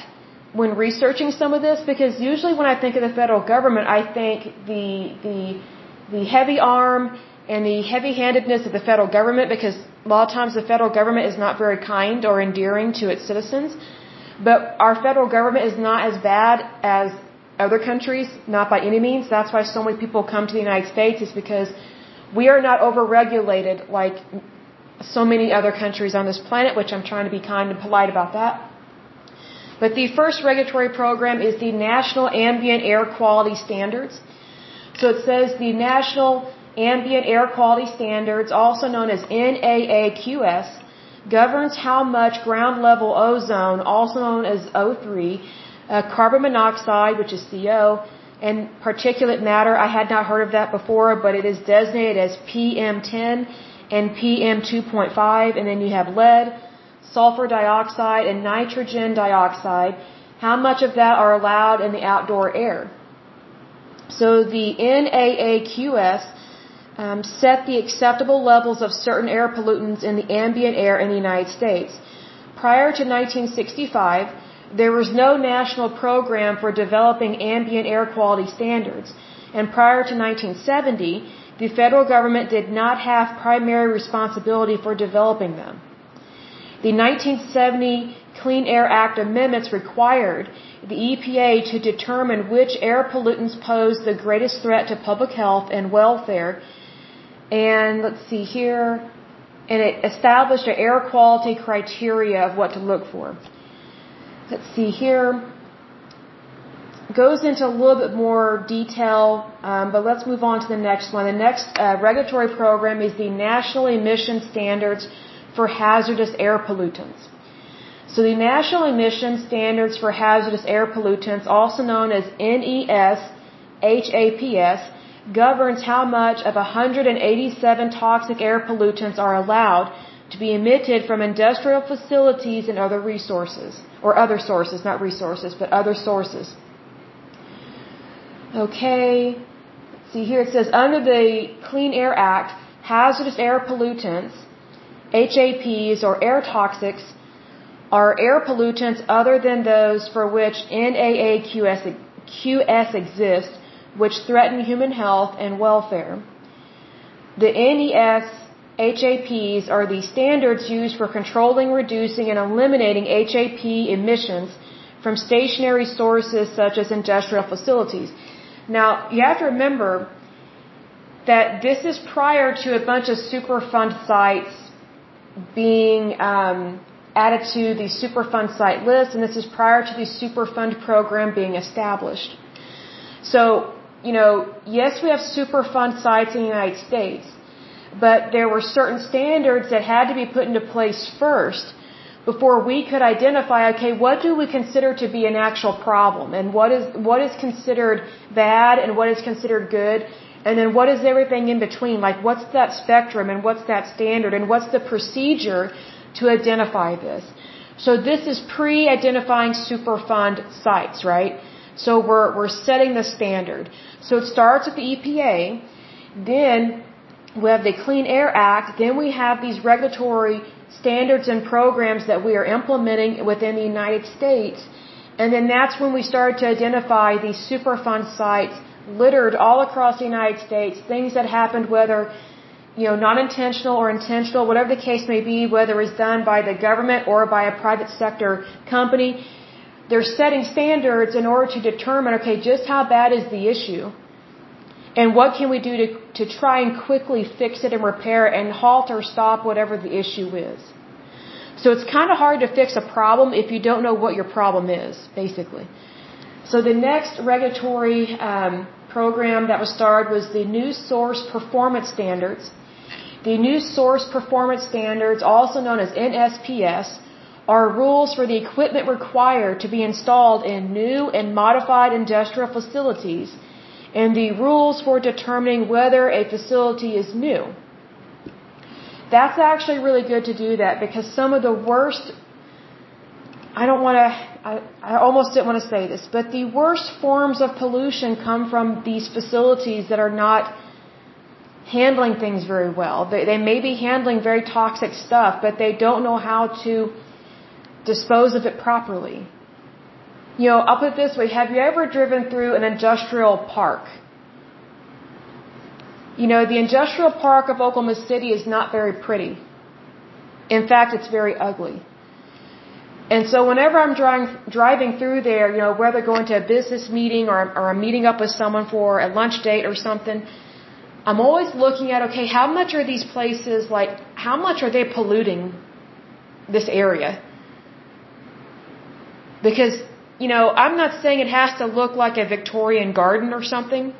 when researching some of this because usually when I think of the federal government, I think the, the, the heavy arm and the heavy-handedness of the federal government because a lot of times the federal government is not very kind or endearing to its citizens. But our federal government is not as bad as other countries, not by any means. That's why so many people come to the United States is because we are not overregulated like so many other countries on this planet, which I'm trying to be kind and polite about that. But the first regulatory program is the National Ambient Air Quality Standards. So it says the National Ambient Air Quality Standards, also known as NAAQS, governs how much ground level ozone, also known as O3, uh, carbon monoxide, which is CO, and particulate matter. I had not heard of that before, but it is designated as PM10 and PM2.5, and then you have lead, sulfur dioxide, and nitrogen dioxide. How much of that are allowed in the outdoor air? So the NAAQS um, set the acceptable levels of certain air pollutants in the ambient air in the United States. Prior to 1965, there was no national program for developing ambient air quality standards, and prior to 1970, the federal government did not have primary responsibility for developing them. The 1970 Clean Air Act amendments required the EPA to determine which air pollutants pose the greatest threat to public health and welfare. And let's see here, and it established an air quality criteria of what to look for. Let's see here. Goes into a little bit more detail, um, but let's move on to the next one. The next uh, regulatory program is the National Emission Standards for Hazardous Air Pollutants. So the National Emission Standards for Hazardous Air Pollutants, also known as NES HAPS, governs how much of 187 toxic air pollutants are allowed to be emitted from industrial facilities and other resources, or other sources, not resources, but other sources. Okay, see here it says under the Clean Air Act, hazardous air pollutants, HAPs or air toxics, are air pollutants other than those for which NAAQS QS exists, which threaten human health and welfare. The NES HAPs are the standards used for controlling, reducing, and eliminating HAP emissions from stationary sources such as industrial facilities. Now, you have to remember that this is prior to a bunch of Superfund sites being um, added to the Superfund site list, and this is prior to the Superfund program being established. So, you know, yes, we have Superfund sites in the United States, but there were certain standards that had to be put into place first before we could identify, okay, what do we consider to be an actual problem, and what is what is considered bad, and what is considered good, and then what is everything in between? Like, what's that spectrum, and what's that standard, and what's the procedure to identify this. So this is pre-identifying Superfund sites, right? So we're, we're setting the standard. So it starts with the EPA, then we have the Clean Air Act, then we have these regulatory standards and programs that we are implementing within the United States, and then that's when we started to identify these Superfund sites littered all across the United States, things that happened whether you know, non-intentional or intentional, whatever the case may be, whether it's done by the government or by a private sector company, they're setting standards in order to determine, okay, just how bad is the issue? And what can we do to, to try and quickly fix it and repair and halt or stop whatever the issue is? So it's kind of hard to fix a problem if you don't know what your problem is, basically. So the next regulatory um, program that was started was the New Source Performance Standards. The new source performance standards, also known as NSPS, are rules for the equipment required to be installed in new and modified industrial facilities and the rules for determining whether a facility is new. That's actually really good to do that because some of the worst, I don't want to, I, I almost didn't want to say this, but the worst forms of pollution come from these facilities that are not handling things very well. They, they may be handling very toxic stuff, but they don't know how to dispose of it properly. You know, I'll put it this way. Have you ever driven through an industrial park? You know, the industrial park of Oklahoma City is not very pretty. In fact, it's very ugly. And so whenever I'm driving driving through there, you know, whether going to a business meeting or, or I'm meeting up with someone for a lunch date or something, I'm always looking at okay, how much are these places like? How much are they polluting this area? Because you know, I'm not saying it has to look like a Victorian garden or something,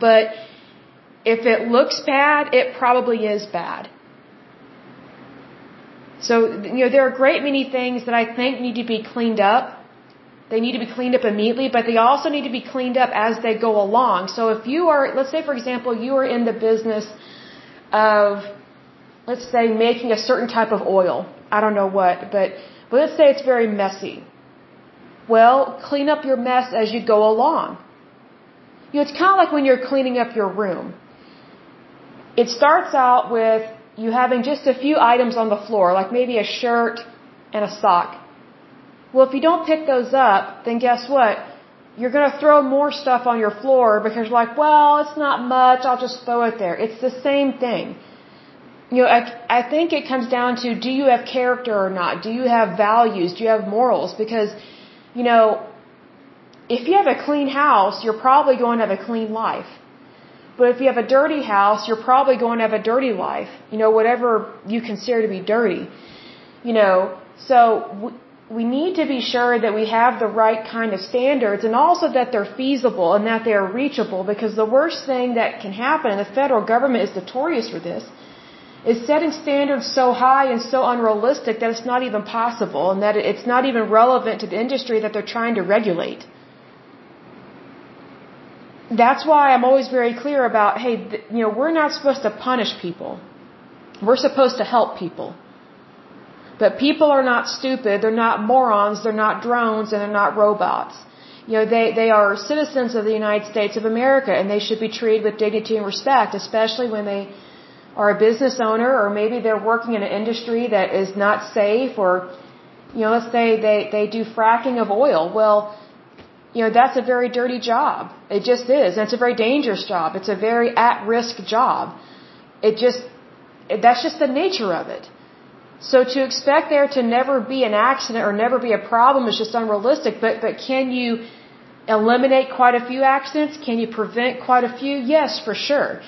but if it looks bad, it probably is bad. So, you know, there are a great many things that I think need to be cleaned up. They need to be cleaned up immediately, but they also need to be cleaned up as they go along. So if you are, let's say for example, you are in the business of, let's say making a certain type of oil. I don't know what, but, but let's say it's very messy. Well, clean up your mess as you go along. You know, it's kind of like when you're cleaning up your room. It starts out with you having just a few items on the floor, like maybe a shirt and a sock. Well, if you don't pick those up, then guess what? You're going to throw more stuff on your floor because you're like, well, it's not much, I'll just throw it there. It's the same thing. You know, I, I think it comes down to do you have character or not? Do you have values? Do you have morals? Because, you know, if you have a clean house, you're probably going to have a clean life. But if you have a dirty house, you're probably going to have a dirty life. You know, whatever you consider to be dirty. You know, so we need to be sure that we have the right kind of standards and also that they're feasible and that they're reachable because the worst thing that can happen, and the federal government is notorious for this, is setting standards so high and so unrealistic that it's not even possible and that it's not even relevant to the industry that they're trying to regulate that's why I'm always very clear about, hey, you know, we're not supposed to punish people. We're supposed to help people. But people are not stupid, they're not morons, they're not drones, and they're not robots. You know, they, they are citizens of the United States of America and they should be treated with dignity and respect, especially when they are a business owner or maybe they're working in an industry that is not safe or, you know, let's say they, they do fracking of oil. Well, you know, that's a very dirty job. It just is. It's a very dangerous job. It's a very at-risk job. It just, that's just the nature of it. So to expect there to never be an accident or never be a problem is just unrealistic. But, but can you eliminate quite a few accidents? Can you prevent quite a few? Yes, for sure.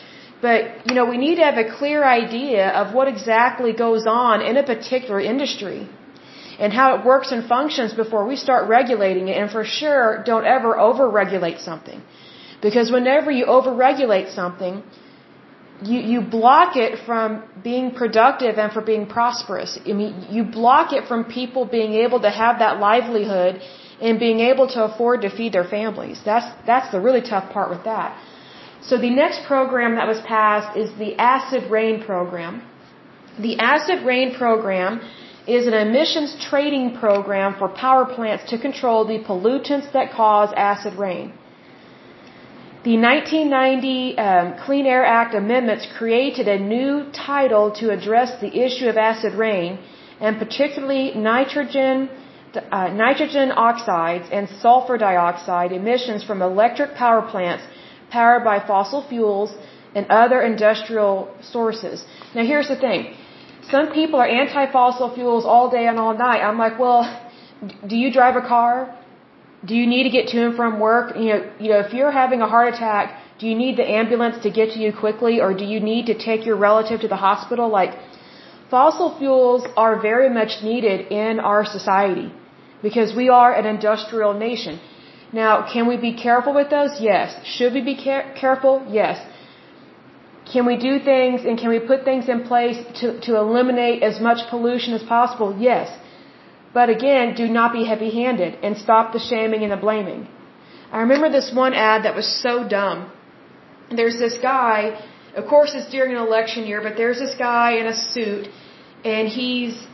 But, you know, we need to have a clear idea of what exactly goes on in a particular industry and how it works and functions before we start regulating it. And for sure, don't ever over-regulate something. Because whenever you over-regulate something, you, you block it from being productive and for being prosperous. I mean, you block it from people being able to have that livelihood and being able to afford to feed their families. That's, that's the really tough part with that. So the next program that was passed is the acid rain program. The acid rain program is an emissions trading program for power plants to control the pollutants that cause acid rain. The 1990 um, Clean Air Act amendments created a new title to address the issue of acid rain, and particularly nitrogen, uh, nitrogen oxides and sulfur dioxide emissions from electric power plants powered by fossil fuels and other industrial sources. Now here's the thing. Some people are anti-fossil fuels all day and all night. I'm like, well, do you drive a car? Do you need to get to and from work? You know, you know, if you're having a heart attack, do you need the ambulance to get to you quickly or do you need to take your relative to the hospital? Like, fossil fuels are very much needed in our society because we are an industrial nation. Now, can we be careful with those? Yes. Should we be care careful? Yes. Can we do things and can we put things in place to, to eliminate as much pollution as possible? Yes. But again, do not be heavy handed and stop the shaming and the blaming. I remember this one ad that was so dumb. There's this guy, of course it's during an election year, but there's this guy in a suit and he's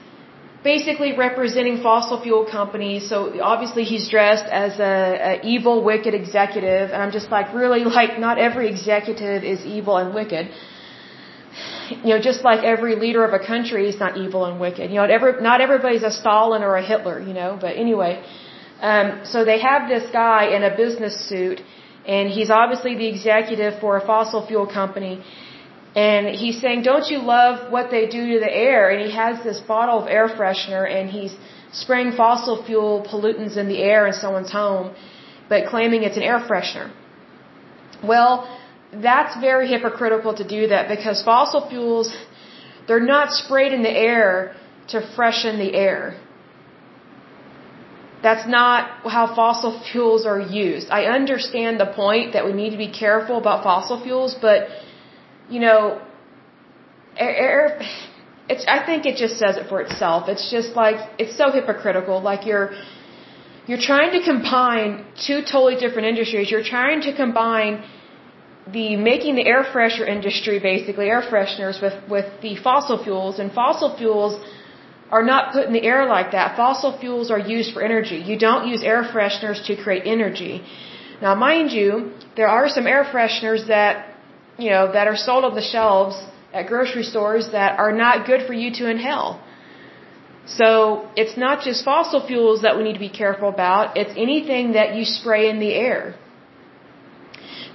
basically representing fossil fuel companies. So obviously he's dressed as a, a evil, wicked executive, and I'm just like, really, like not every executive is evil and wicked. You know, just like every leader of a country is not evil and wicked. You know, every, not everybody's a Stalin or a Hitler. You know, but anyway, um, so they have this guy in a business suit, and he's obviously the executive for a fossil fuel company And he's saying, don't you love what they do to the air? And he has this bottle of air freshener and he's spraying fossil fuel pollutants in the air in someone's home, but claiming it's an air freshener. Well, that's very hypocritical to do that because fossil fuels, they're not sprayed in the air to freshen the air. That's not how fossil fuels are used. I understand the point that we need to be careful about fossil fuels, but you know, air, it's, I think it just says it for itself. It's just like, it's so hypocritical. Like you're, you're trying to combine two totally different industries. You're trying to combine the making the air freshener industry, basically air fresheners with, with the fossil fuels and fossil fuels are not put in the air like that. Fossil fuels are used for energy. You don't use air fresheners to create energy. Now mind you, there are some air fresheners that you know, that are sold on the shelves at grocery stores that are not good for you to inhale. So it's not just fossil fuels that we need to be careful about, it's anything that you spray in the air.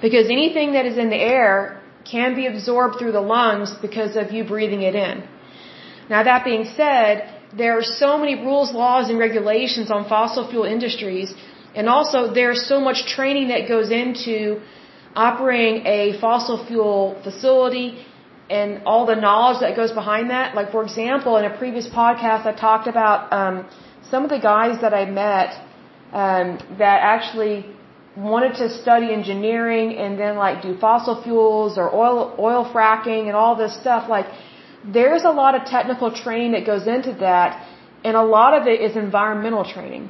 Because anything that is in the air can be absorbed through the lungs because of you breathing it in. Now that being said, there are so many rules, laws, and regulations on fossil fuel industries, and also there's so much training that goes into operating a fossil fuel facility and all the knowledge that goes behind that. Like, for example, in a previous podcast, I talked about um, some of the guys that I met um, that actually wanted to study engineering and then like do fossil fuels or oil oil fracking and all this stuff. Like, there's a lot of technical training that goes into that, and a lot of it is environmental training.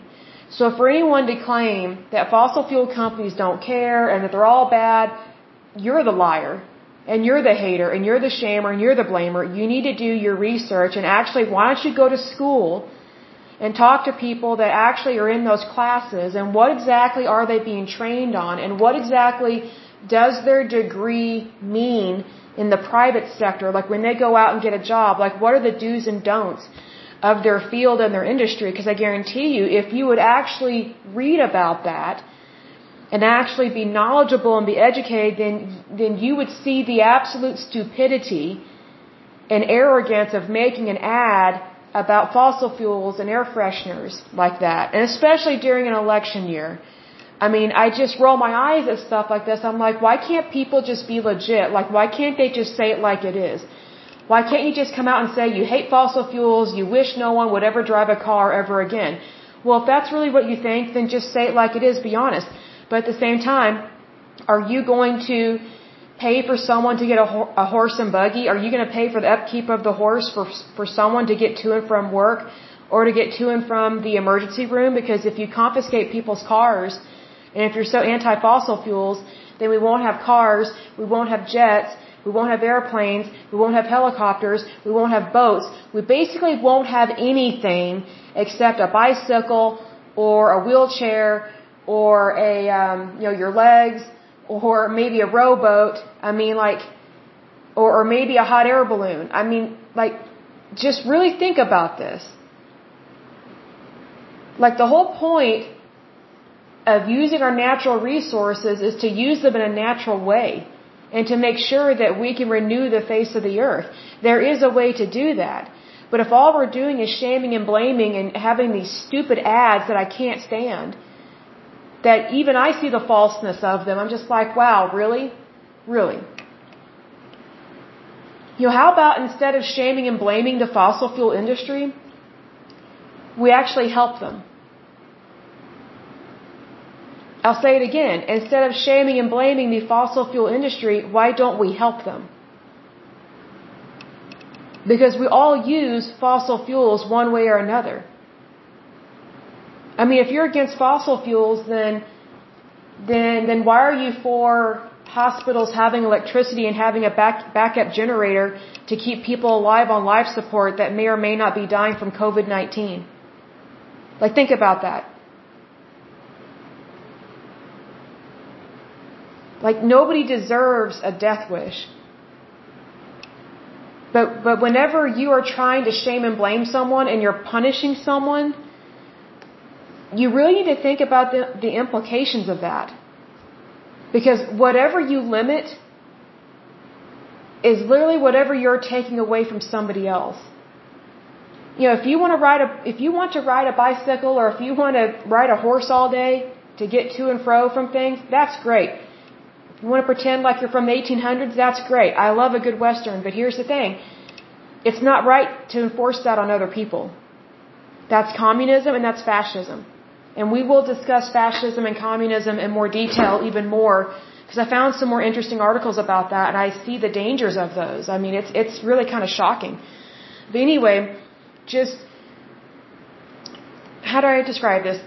So for anyone to claim that fossil fuel companies don't care and that they're all bad, you're the liar. And you're the hater and you're the shamer and you're the blamer. You need to do your research and actually why don't you go to school and talk to people that actually are in those classes and what exactly are they being trained on and what exactly does their degree mean in the private sector like when they go out and get a job like what are the do's and don'ts of their field and their industry because I guarantee you if you would actually read about that and actually be knowledgeable and be educated then then you would see the absolute stupidity and arrogance of making an ad about fossil fuels and air fresheners like that and especially during an election year I mean, I just roll my eyes at stuff like this. I'm like, why can't people just be legit? Like, why can't they just say it like it is? Why can't you just come out and say you hate fossil fuels, you wish no one would ever drive a car ever again? Well, if that's really what you think, then just say it like it is, be honest. But at the same time, are you going to pay for someone to get a, a horse and buggy? Are you going to pay for the upkeep of the horse for, for someone to get to and from work or to get to and from the emergency room? Because if you confiscate people's cars, and if you're so anti-fossil fuels, then we won't have cars, we won't have jets, we won't have airplanes. We won't have helicopters. We won't have boats. We basically won't have anything except a bicycle or a wheelchair or a, um, you know, your legs or maybe a rowboat. I mean, like, or, or maybe a hot air balloon. I mean, like, just really think about this. Like, the whole point of using our natural resources is to use them in a natural way and to make sure that we can renew the face of the earth. There is a way to do that. But if all we're doing is shaming and blaming and having these stupid ads that I can't stand, that even I see the falseness of them, I'm just like, wow, really? Really? You know, how about instead of shaming and blaming the fossil fuel industry, we actually help them? I'll say it again. Instead of shaming and blaming the fossil fuel industry, why don't we help them? Because we all use fossil fuels one way or another. I mean, if you're against fossil fuels, then, then, then why are you for hospitals having electricity and having a back, backup generator to keep people alive on life support that may or may not be dying from COVID-19? Like, think about that. Like nobody deserves a death wish. But but whenever you are trying to shame and blame someone and you're punishing someone, you really need to think about the, the implications of that. Because whatever you limit, is literally whatever you're taking away from somebody else. You know, if you want to ride a if you want to ride a bicycle or if you want to ride a horse all day to get to and fro from things, that's great. You want to pretend like you're from the 1800s, that's great. I love a good western, but here's the thing. It's not right to enforce that on other people. That's communism and that's fascism. And we will discuss fascism and communism in more detail even more because I found some more interesting articles about that and I see the dangers of those. I mean, it's it's really kind of shocking. But anyway, just how do I describe this?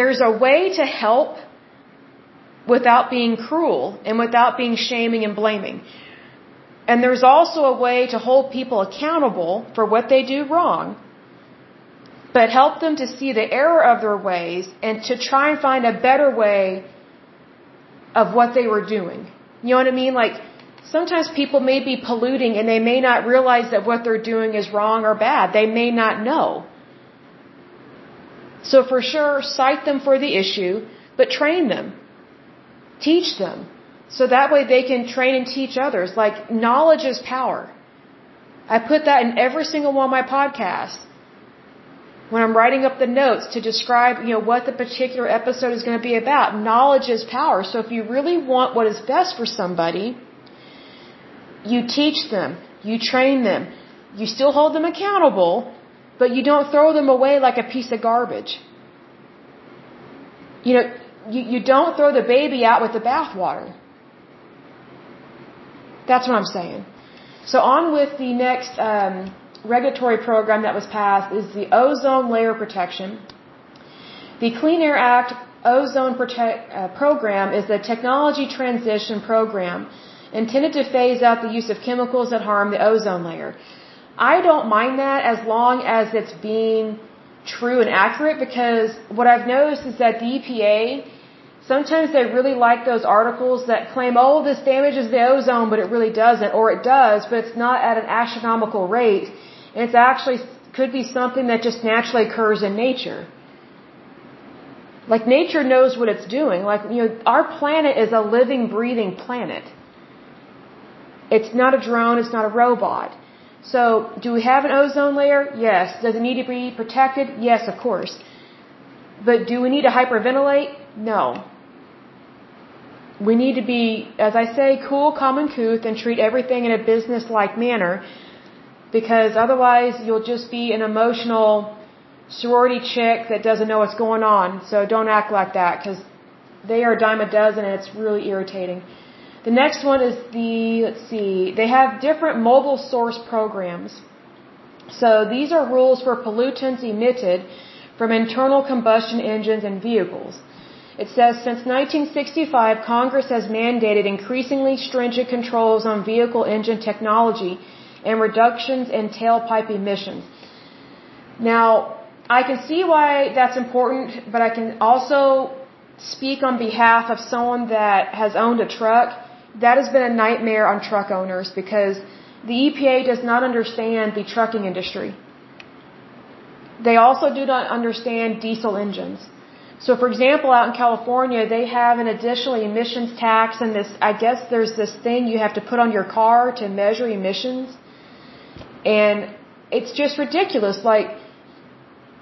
There's a way to help without being cruel and without being shaming and blaming. And there's also a way to hold people accountable for what they do wrong, but help them to see the error of their ways and to try and find a better way of what they were doing. You know what I mean? Like, sometimes people may be polluting and they may not realize that what they're doing is wrong or bad. They may not know. So for sure, cite them for the issue, but train them. Teach them. So that way they can train and teach others. Like, knowledge is power. I put that in every single one of my podcasts. When I'm writing up the notes to describe, you know, what the particular episode is going to be about, knowledge is power. So if you really want what is best for somebody, you teach them, you train them, you still hold them accountable, but you don't throw them away like a piece of garbage. You know, you, you don't throw the baby out with the bathwater. That's what I'm saying. So on with the next um, regulatory program that was passed is the ozone layer protection. The Clean Air Act ozone protect, uh, program is a technology transition program intended to phase out the use of chemicals that harm the ozone layer. I don't mind that as long as it's being true and accurate because what I've noticed is that the EPA sometimes they really like those articles that claim, oh, this damages the ozone, but it really doesn't, or it does, but it's not at an astronomical rate. And it's actually could be something that just naturally occurs in nature. Like nature knows what it's doing. Like, you know, our planet is a living, breathing planet. It's not a drone, it's not a robot. So, do we have an ozone layer? Yes. Does it need to be protected? Yes, of course. But do we need to hyperventilate? No. We need to be, as I say, cool, calm, and couth and treat everything in a business-like manner because otherwise you'll just be an emotional sorority chick that doesn't know what's going on. So don't act like that because they are a dime a dozen and it's really irritating. The next one is the, let's see, they have different mobile source programs. So these are rules for pollutants emitted from internal combustion engines and vehicles. It says since 1965, Congress has mandated increasingly stringent controls on vehicle engine technology and reductions in tailpipe emissions. Now, I can see why that's important, but I can also speak on behalf of someone that has owned a truck that has been a nightmare on truck owners because the EPA does not understand the trucking industry. They also do not understand diesel engines. So for example, out in California, they have an additional emissions tax and this, I guess there's this thing you have to put on your car to measure emissions. And it's just ridiculous. Like,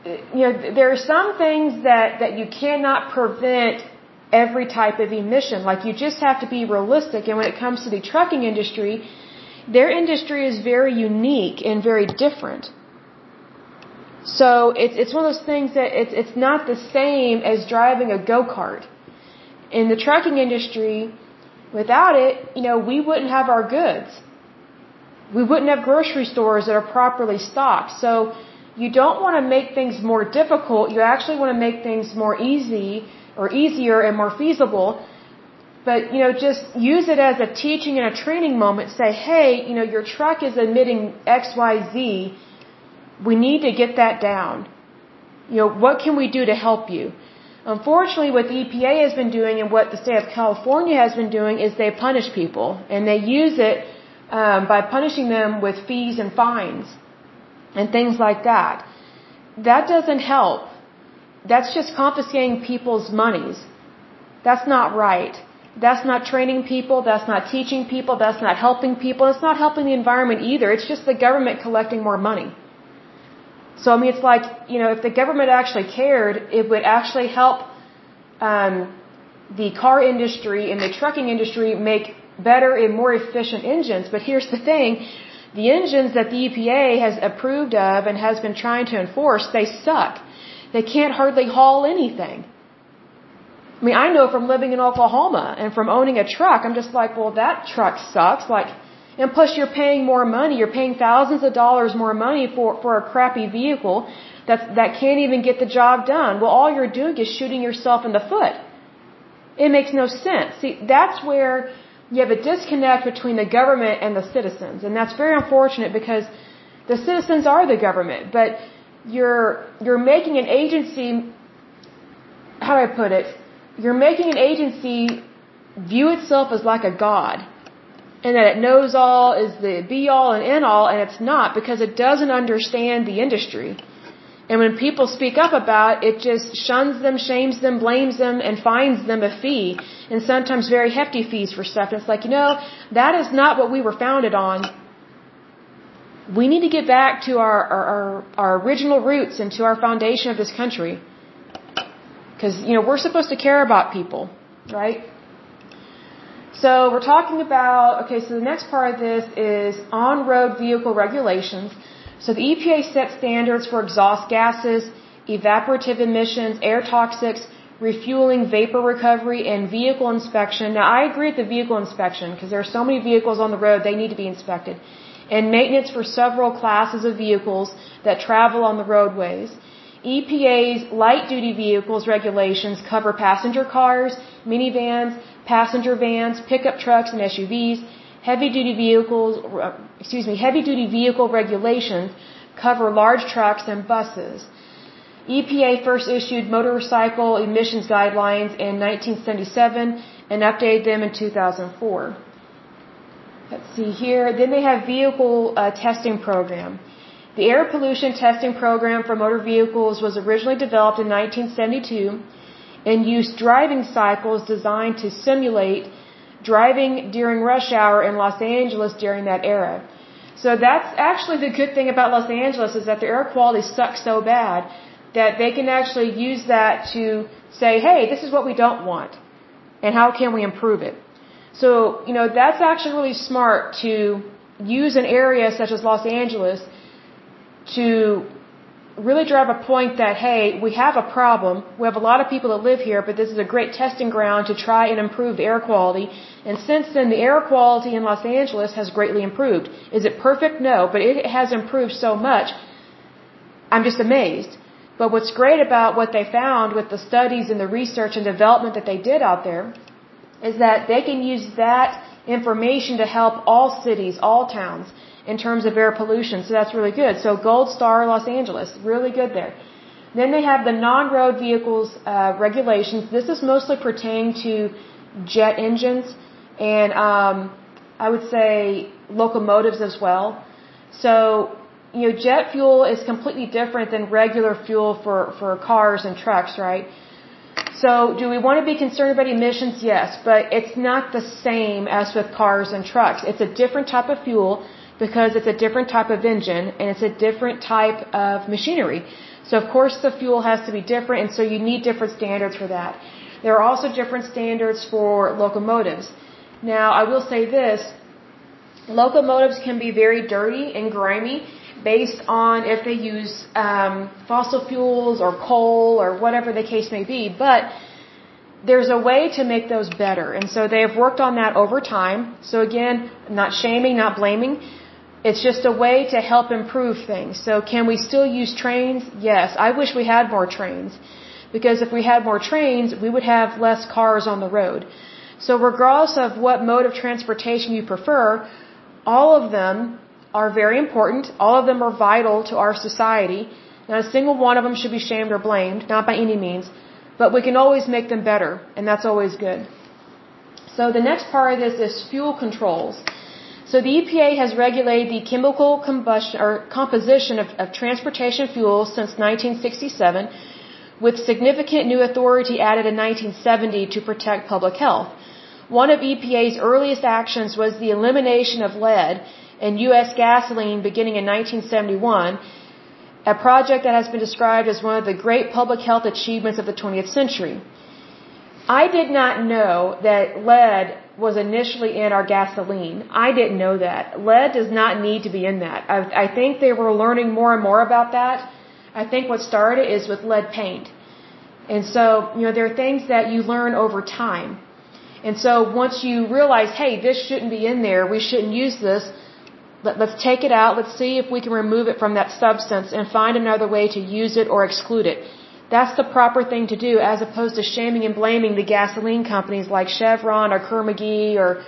you know, there are some things that, that you cannot prevent every type of emission. Like you just have to be realistic. And when it comes to the trucking industry, their industry is very unique and very different. So it's it's one of those things that it's it's not the same as driving a go kart. In the trucking industry, without it, you know, we wouldn't have our goods. We wouldn't have grocery stores that are properly stocked. So you don't want to make things more difficult. You actually want to make things more easy or easier and more feasible. But, you know, just use it as a teaching and a training moment. Say, hey, you know, your truck is emitting X, Y, Z. We need to get that down. You know, what can we do to help you? Unfortunately, what the EPA has been doing and what the state of California has been doing is they punish people and they use it um, by punishing them with fees and fines and things like that. That doesn't help that's just confiscating people's monies. That's not right. That's not training people, that's not teaching people, that's not helping people, it's not helping the environment either. It's just the government collecting more money. So I mean, it's like you know, if the government actually cared, it would actually help um, the car industry and the trucking industry make better and more efficient engines. But here's the thing: the engines that the EPA has approved of and has been trying to enforce, they suck. They can't hardly haul anything. I mean, I know from living in Oklahoma and from owning a truck, I'm just like, well, that truck sucks. Like, and plus you're paying more money. You're paying thousands of dollars more money for, for a crappy vehicle that, that can't even get the job done. Well, all you're doing is shooting yourself in the foot. It makes no sense. See, that's where you have a disconnect between the government and the citizens. And that's very unfortunate because the citizens are the government, but you're, you're making an agency, how do I put it? You're making an agency view itself as like a god and that it knows all is the be all and end all, and it's not because it doesn't understand the industry. And when people speak up about it, it just shuns them, shames them, blames them, and fines them a fee, and sometimes very hefty fees for stuff. And it's like, you know, that is not what we were founded on. We need to get back to our, our, our original roots and to our foundation of this country. Because, you know, we're supposed to care about people, right? So we're talking about, okay, so the next part of this is on-road vehicle regulations. So the EPA sets standards for exhaust gases, evaporative emissions, air toxics, refueling, vapor recovery, and vehicle inspection. Now I agree with the vehicle inspection because there are so many vehicles on the road, they need to be inspected. And maintenance for several classes of vehicles that travel on the roadways. EPA's light duty vehicles regulations cover passenger cars, minivans, passenger vans, pickup trucks and SUVs. Heavy duty vehicles, uh, excuse me, heavy duty vehicle regulations cover large trucks and buses. EPA first issued motorcycle emissions guidelines in 1977 and updated them in 2004. Let's see here. Then they have vehicle uh, testing program. The air pollution testing program for motor vehicles was originally developed in 1972 and used driving cycles designed to simulate driving during rush hour in Los Angeles during that era. So that's actually the good thing about Los Angeles is that the air quality sucks so bad that they can actually use that to say, hey, this is what we don't want and how can we improve it. So, you know, that's actually really smart to use an area such as Los Angeles to really drive a point that, hey, we have a problem. We have a lot of people that live here, but this is a great testing ground to try and improve the air quality. And since then, the air quality in Los Angeles has greatly improved. Is it perfect? No, but it has improved so much. I'm just amazed. But what's great about what they found with the studies and the research and development that they did out there is that they can use that information to help all cities, all towns in terms of air pollution. So that's really good. So Gold Star Los Angeles, really good there. Then they have the non-road vehicles uh, regulations. This is mostly pertaining to jet engines and um, I would say locomotives as well. So you know, jet fuel is completely different than regular fuel for for cars and trucks, right? So, do we want to be concerned about emissions? Yes, but it's not the same as with cars and trucks. It's a different type of fuel because it's a different type of engine and it's a different type of machinery. So of course the fuel has to be different and so you need different standards for that. There are also different standards for locomotives. Now I will say this, locomotives can be very dirty and grimy based on if they use um, fossil fuels or coal or whatever the case may be, but there's a way to make those better. And so they have worked on that over time. So again, not shaming, not blaming. It's just a way to help improve things. So can we still use trains? Yes. I wish we had more trains. Because if we had more trains, we would have less cars on the road. So regardless of what mode of transportation you prefer, all of them are very important. All of them are vital to our society. Not a single one of them should be shamed or blamed, not by any means. But we can always make them better, and that's always good. So the next part of this is fuel controls. So the EPA has regulated the chemical combustion or composition of, of transportation fuels since 1967, with significant new authority added in 1970 to protect public health. one of EPA's earliest actions was the elimination of lead in U.S. gasoline beginning in 1971, a project that has been described as one of the great public health achievements of the 20th century. I did not know that lead was initially in our gasoline. I didn't know that. Lead does not need to be in that. I, I think they were learning more and more about that. I think what started is with lead paint. And so, you know, there are things that you learn over time. And so once you realize, hey, this shouldn't be in there, we shouldn't use this, let, let's take it out, let's see if we can remove it from that substance and find another way to use it or exclude it. That's the proper thing to do as opposed to shaming and blaming the gasoline companies like Chevron or Kerr McGee or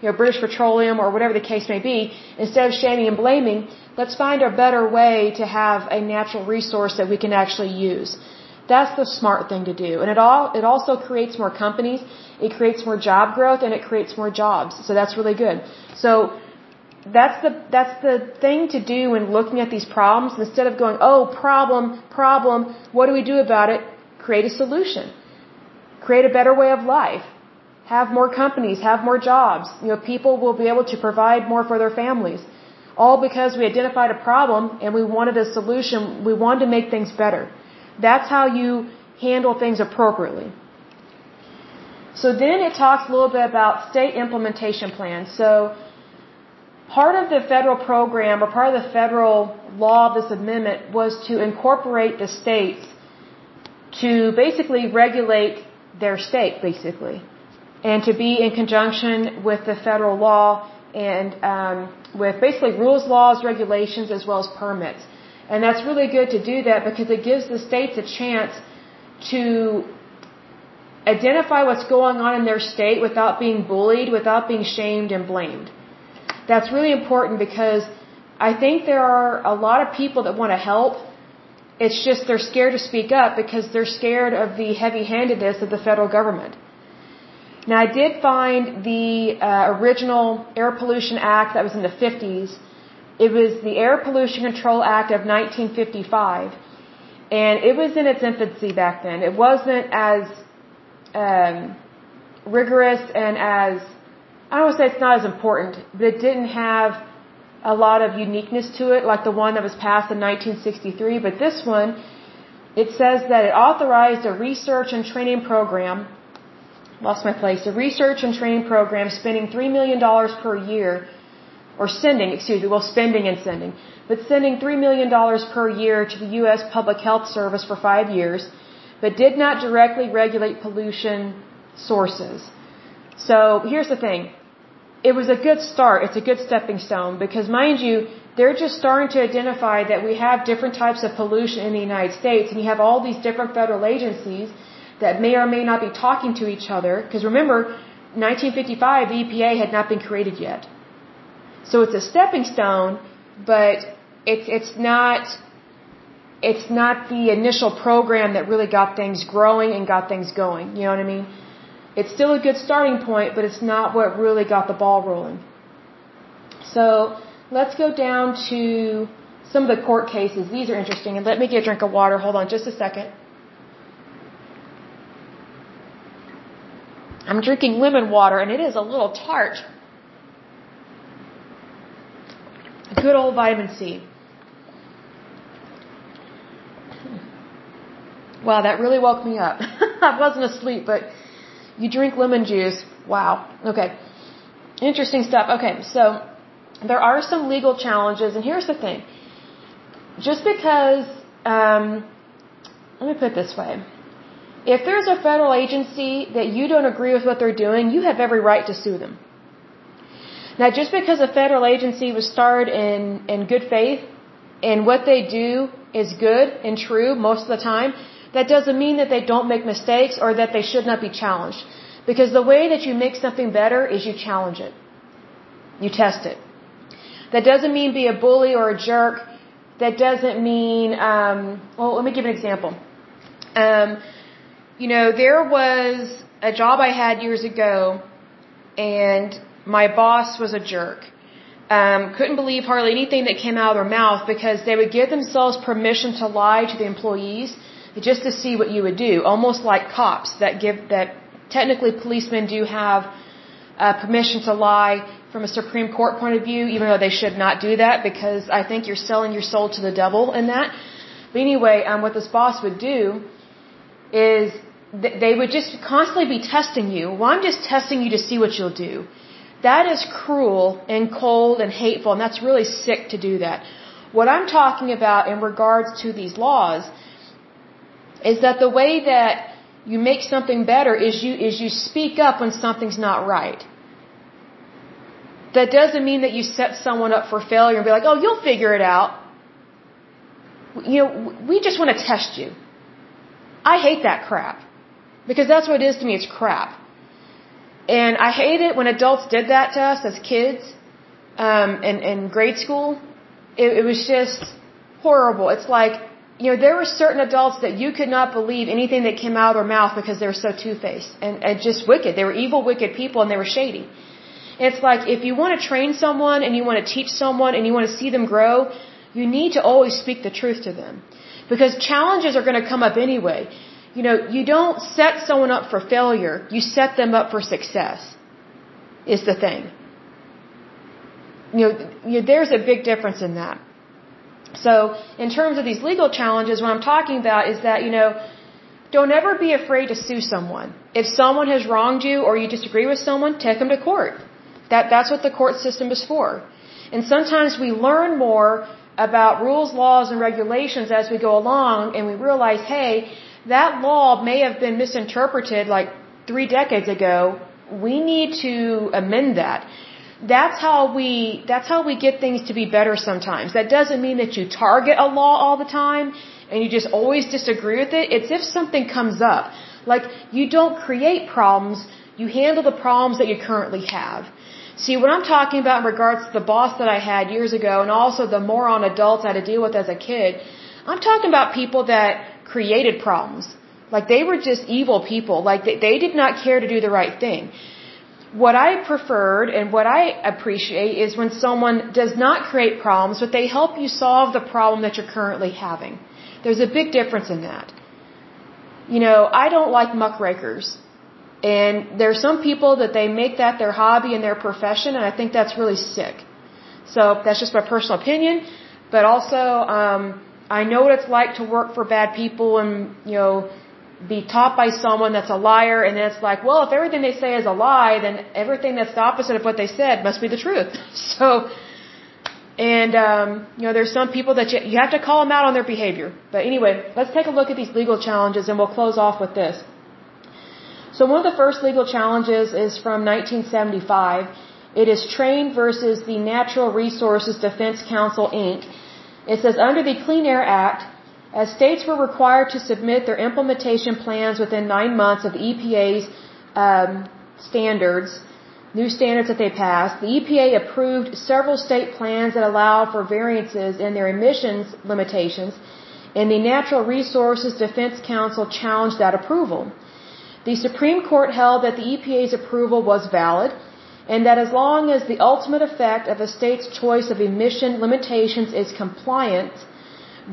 you know, British Petroleum or whatever the case may be. Instead of shaming and blaming, let's find a better way to have a natural resource that we can actually use. That's the smart thing to do. And it all it also creates more companies, it creates more job growth and it creates more jobs. So that's really good. So that's the that's the thing to do when looking at these problems. Instead of going oh problem problem what do we do about it? Create a solution. Create a better way of life. Have more companies have more jobs. You know people will be able to provide more for their families. All because we identified a problem and we wanted a solution. We wanted to make things better. That's how you handle things appropriately. So then it talks a little bit about state implementation plans. So part of the federal program or part of the federal law of this amendment was to incorporate the states to basically regulate their state, basically, and to be in conjunction with the federal law and um, with basically rules, laws, regulations, as well as permits. And that's really good to do that because it gives the states a chance to identify what's going on in their state without being bullied, without being shamed and blamed that's really important because I think there are a lot of people that want to help. It's just they're scared to speak up because they're scared of the heavy handedness of the federal government. Now, I did find the uh, original Air Pollution Act that was in the 50s. It was the Air Pollution Control Act of 1955. And it was in its infancy back then. It wasn't as um, rigorous and as I don't say it's not as important, but it didn't have a lot of uniqueness to it, like the one that was passed in 1963. But this one, it says that it authorized a research and training program. Lost my place. A research and training program spending $3 million per year, or sending, excuse me, well, spending and sending, but sending $3 million per year to the U.S. Public Health Service for five years, but did not directly regulate pollution sources. So here's the thing. It was a good start. It's a good stepping stone because mind you, they're just starting to identify that we have different types of pollution in the United States and you have all these different federal agencies that may or may not be talking to each other. Because remember, 1955, the EPA had not been created yet. So it's a stepping stone, but it's, it's not, it's not the initial program that really got things growing and got things going. You know what I mean? It's still a good starting point, but it's not what really got the ball rolling. So let's go down to some of the court cases. These are interesting. And let me get a drink of water. Hold on just a second. I'm drinking lemon water and it is a little tart. Good old vitamin C. Wow, that really woke me up. I wasn't asleep, but you drink lemon juice. Wow. Okay. Interesting stuff. Okay, so there are some legal challenges, and here's the thing. Just because, um, let me put it this way. If there's a federal agency that you don't agree with what they're doing, you have every right to sue them. Now, just because a federal agency was started in, in good faith and what they do is good and true most of the time, that doesn't mean that they don't make mistakes or that they should not be challenged. Because the way that you make something better is you challenge it. You test it. That doesn't mean be a bully or a jerk. That doesn't mean, um, well, let me give an example. Um, you know, there was a job I had years ago, and my boss was a jerk. Um, couldn't believe hardly anything that came out of their mouth because they would give themselves permission to lie to the employees just to see what you would do, almost like cops that give that technically policemen do have uh, permission to lie from a Supreme Court point of view, even though they should not do that because I think you're selling your soul to the devil in that. But anyway, um, what this boss would do is th- they would just constantly be testing you. Well, I'm just testing you to see what you'll do. That is cruel and cold and hateful, and that's really sick to do that. What I'm talking about in regards to these laws is that the way that you make something better is you is you speak up when something's not right. That doesn't mean that you set someone up for failure and be like, "Oh, you'll figure it out." You know, we just want to test you. I hate that crap. Because that's what it is to me, it's crap. And I hate it when adults did that to us as kids um, in, in grade school. It, it was just horrible. It's like, you know, there were certain adults that you could not believe anything that came out of their mouth because they were so two-faced and, and just wicked. They were evil, wicked people and they were shady. It's like if you want to train someone and you want to teach someone and you want to see them grow, you need to always speak the truth to them. Because challenges are going to come up anyway you know, you don't set someone up for failure, you set them up for success, is the thing. You know, you know, there's a big difference in that. So, in terms of these legal challenges, what I'm talking about is that, you know, don't ever be afraid to sue someone. If someone has wronged you or you disagree with someone, take them to court. That, that's what the court system is for. And sometimes we learn more about rules, laws, and regulations as we go along and we realize, hey, that law may have been misinterpreted like three decades ago. We need to amend that. That's how we, that's how we get things to be better sometimes. That doesn't mean that you target a law all the time and you just always disagree with it. It's if something comes up. Like, you don't create problems, you handle the problems that you currently have. See, what I'm talking about in regards to the boss that I had years ago and also the moron adults I had to deal with as a kid, I'm talking about people that created problems. Like they were just evil people. Like they, they did not care to do the right thing. What I preferred and what I appreciate is when someone does not create problems, but they help you solve the problem that you're currently having. There's a big difference in that. You know, I don't like muckrakers. And there are some people that they make that their hobby and their profession, and I think that's really sick. So that's just my personal opinion. But also, um, I know what it's like to work for bad people and, you know, be taught by someone that's a liar and it's like, well, if everything they say is a lie, then everything that's the opposite of what they said must be the truth. So, and, um, you know, there's some people that you, you have to call them out on their behavior. But anyway, let's take a look at these legal challenges and we'll close off with this. So one of the first legal challenges is from 1975. It is Train versus the Natural Resources Defense Council, Inc. It says under the Clean Air Act, as states were required to submit their implementation plans within nine months of the EPA's um, standards, new standards that they passed, the EPA approved several state plans that allowed for variances in their emissions limitations, and the Natural Resources Defense Council challenged that approval. The Supreme Court held that the EPA's approval was valid and that as long as the ultimate effect of a state's choice of emission limitations is compliant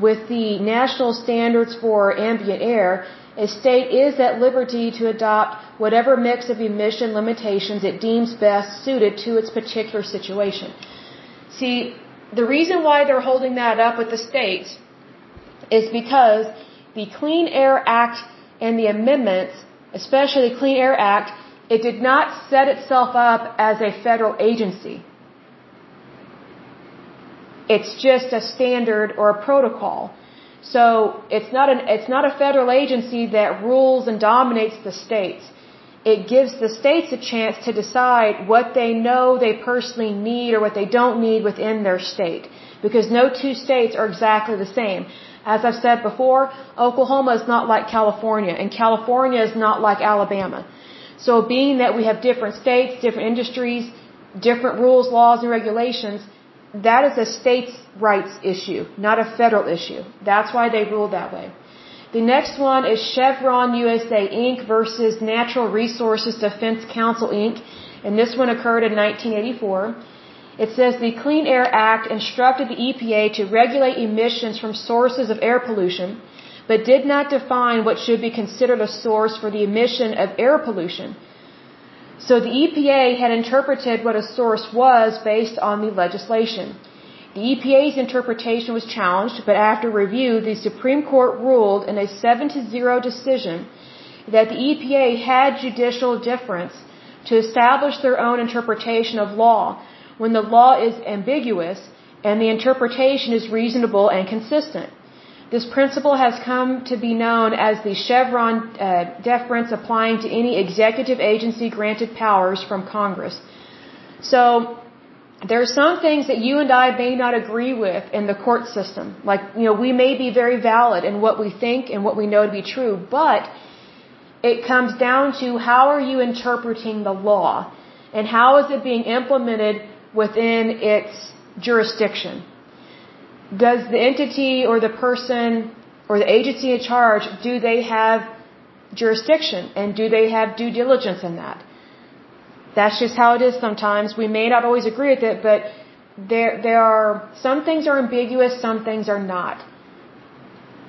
with the national standards for ambient air, a state is at liberty to adopt whatever mix of emission limitations it deems best suited to its particular situation. See, the reason why they're holding that up with the states is because the Clean Air Act and the amendments, especially the Clean Air Act, it did not set itself up as a federal agency. It's just a standard or a protocol. So it's not an it's not a federal agency that rules and dominates the states. It gives the states a chance to decide what they know they personally need or what they don't need within their state. Because no two states are exactly the same. As I've said before, Oklahoma is not like California, and California is not like Alabama. So being that we have different states, different industries, different rules, laws, and regulations, that is a states' rights issue, not a federal issue. That's why they ruled that way. The next one is Chevron USA Inc. versus Natural Resources Defense Council Inc. And this one occurred in 1984. It says the Clean Air Act instructed the EPA to regulate emissions from sources of air pollution but did not define what should be considered a source for the emission of air pollution. So the EPA had interpreted what a source was based on the legislation. The EPA's interpretation was challenged, but after review, the Supreme Court ruled in a 7 to 0 decision that the EPA had judicial deference to establish their own interpretation of law when the law is ambiguous and the interpretation is reasonable and consistent. This principle has come to be known as the Chevron uh, deference applying to any executive agency granted powers from Congress. So, there are some things that you and I may not agree with in the court system. Like, you know, we may be very valid in what we think and what we know to be true, but it comes down to how are you interpreting the law and how is it being implemented within its jurisdiction does the entity or the person or the agency in charge, do they have jurisdiction and do they have due diligence in that? That's just how it is sometimes. We may not always agree with it, but there, there are, some things are ambiguous, some things are not.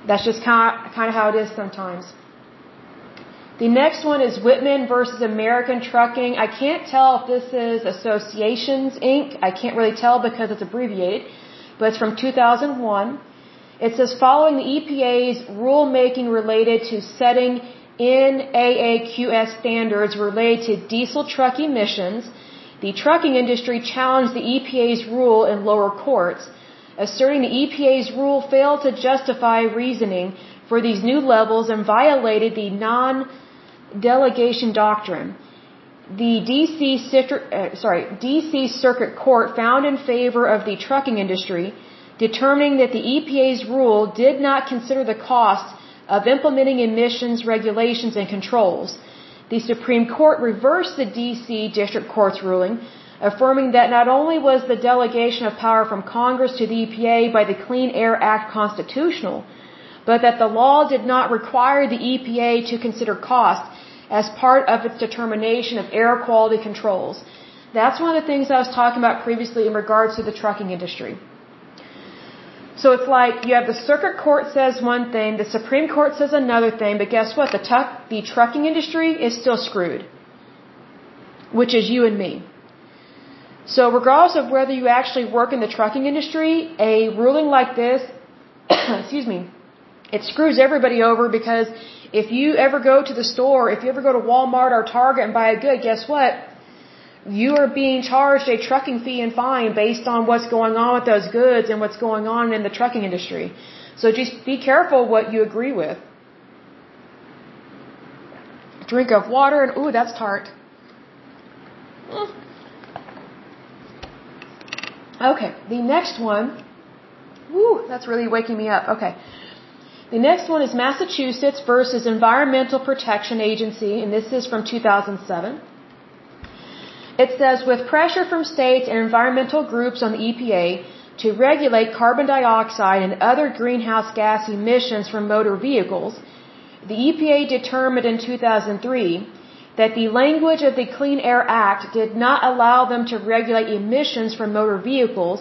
That's just kind of, kind of how it is sometimes. The next one is Whitman versus American Trucking. I can't tell if this is Associations Inc. I can't really tell because it's abbreviated but it's from 2001. It says following the EPA's rulemaking related to setting NAAQS standards related to diesel truck emissions, the trucking industry challenged the EPA's rule in lower courts, asserting the EPA's rule failed to justify reasoning for these new levels and violated the non-delegation doctrine. The DC, uh, sorry, DC Circuit Court found in favor of the trucking industry, determining that the EPA's rule did not consider the cost of implementing emissions regulations and controls. The Supreme Court reversed the DC District Court's ruling, affirming that not only was the delegation of power from Congress to the EPA by the Clean Air Act constitutional, but that the law did not require the EPA to consider cost as part of its determination of air quality controls. That's one of the things I was talking about previously in regards to the trucking industry. So it's like you have the circuit court says one thing, the Supreme Court says another thing, but guess what? The, tuck, the trucking industry is still screwed, which is you and me. So regardless of whether you actually work in the trucking industry, a ruling like this, excuse me, it screws everybody over because if you ever go to the store, if you ever go to Walmart or Target and buy a good, guess what? You are being charged a trucking fee and fine based on what's going on with those goods and what's going on in the trucking industry. So just be careful what you agree with. Drink of water and ooh, that's tart. Okay, the next one. Woo, that's really waking me up. Okay. The next one is Massachusetts versus Environmental Protection Agency, and this is from 2007. It says, with pressure from states and environmental groups on the EPA to regulate carbon dioxide and other greenhouse gas emissions from motor vehicles, the EPA determined in 2003 that the language of the Clean Air Act did not allow them to regulate emissions from motor vehicles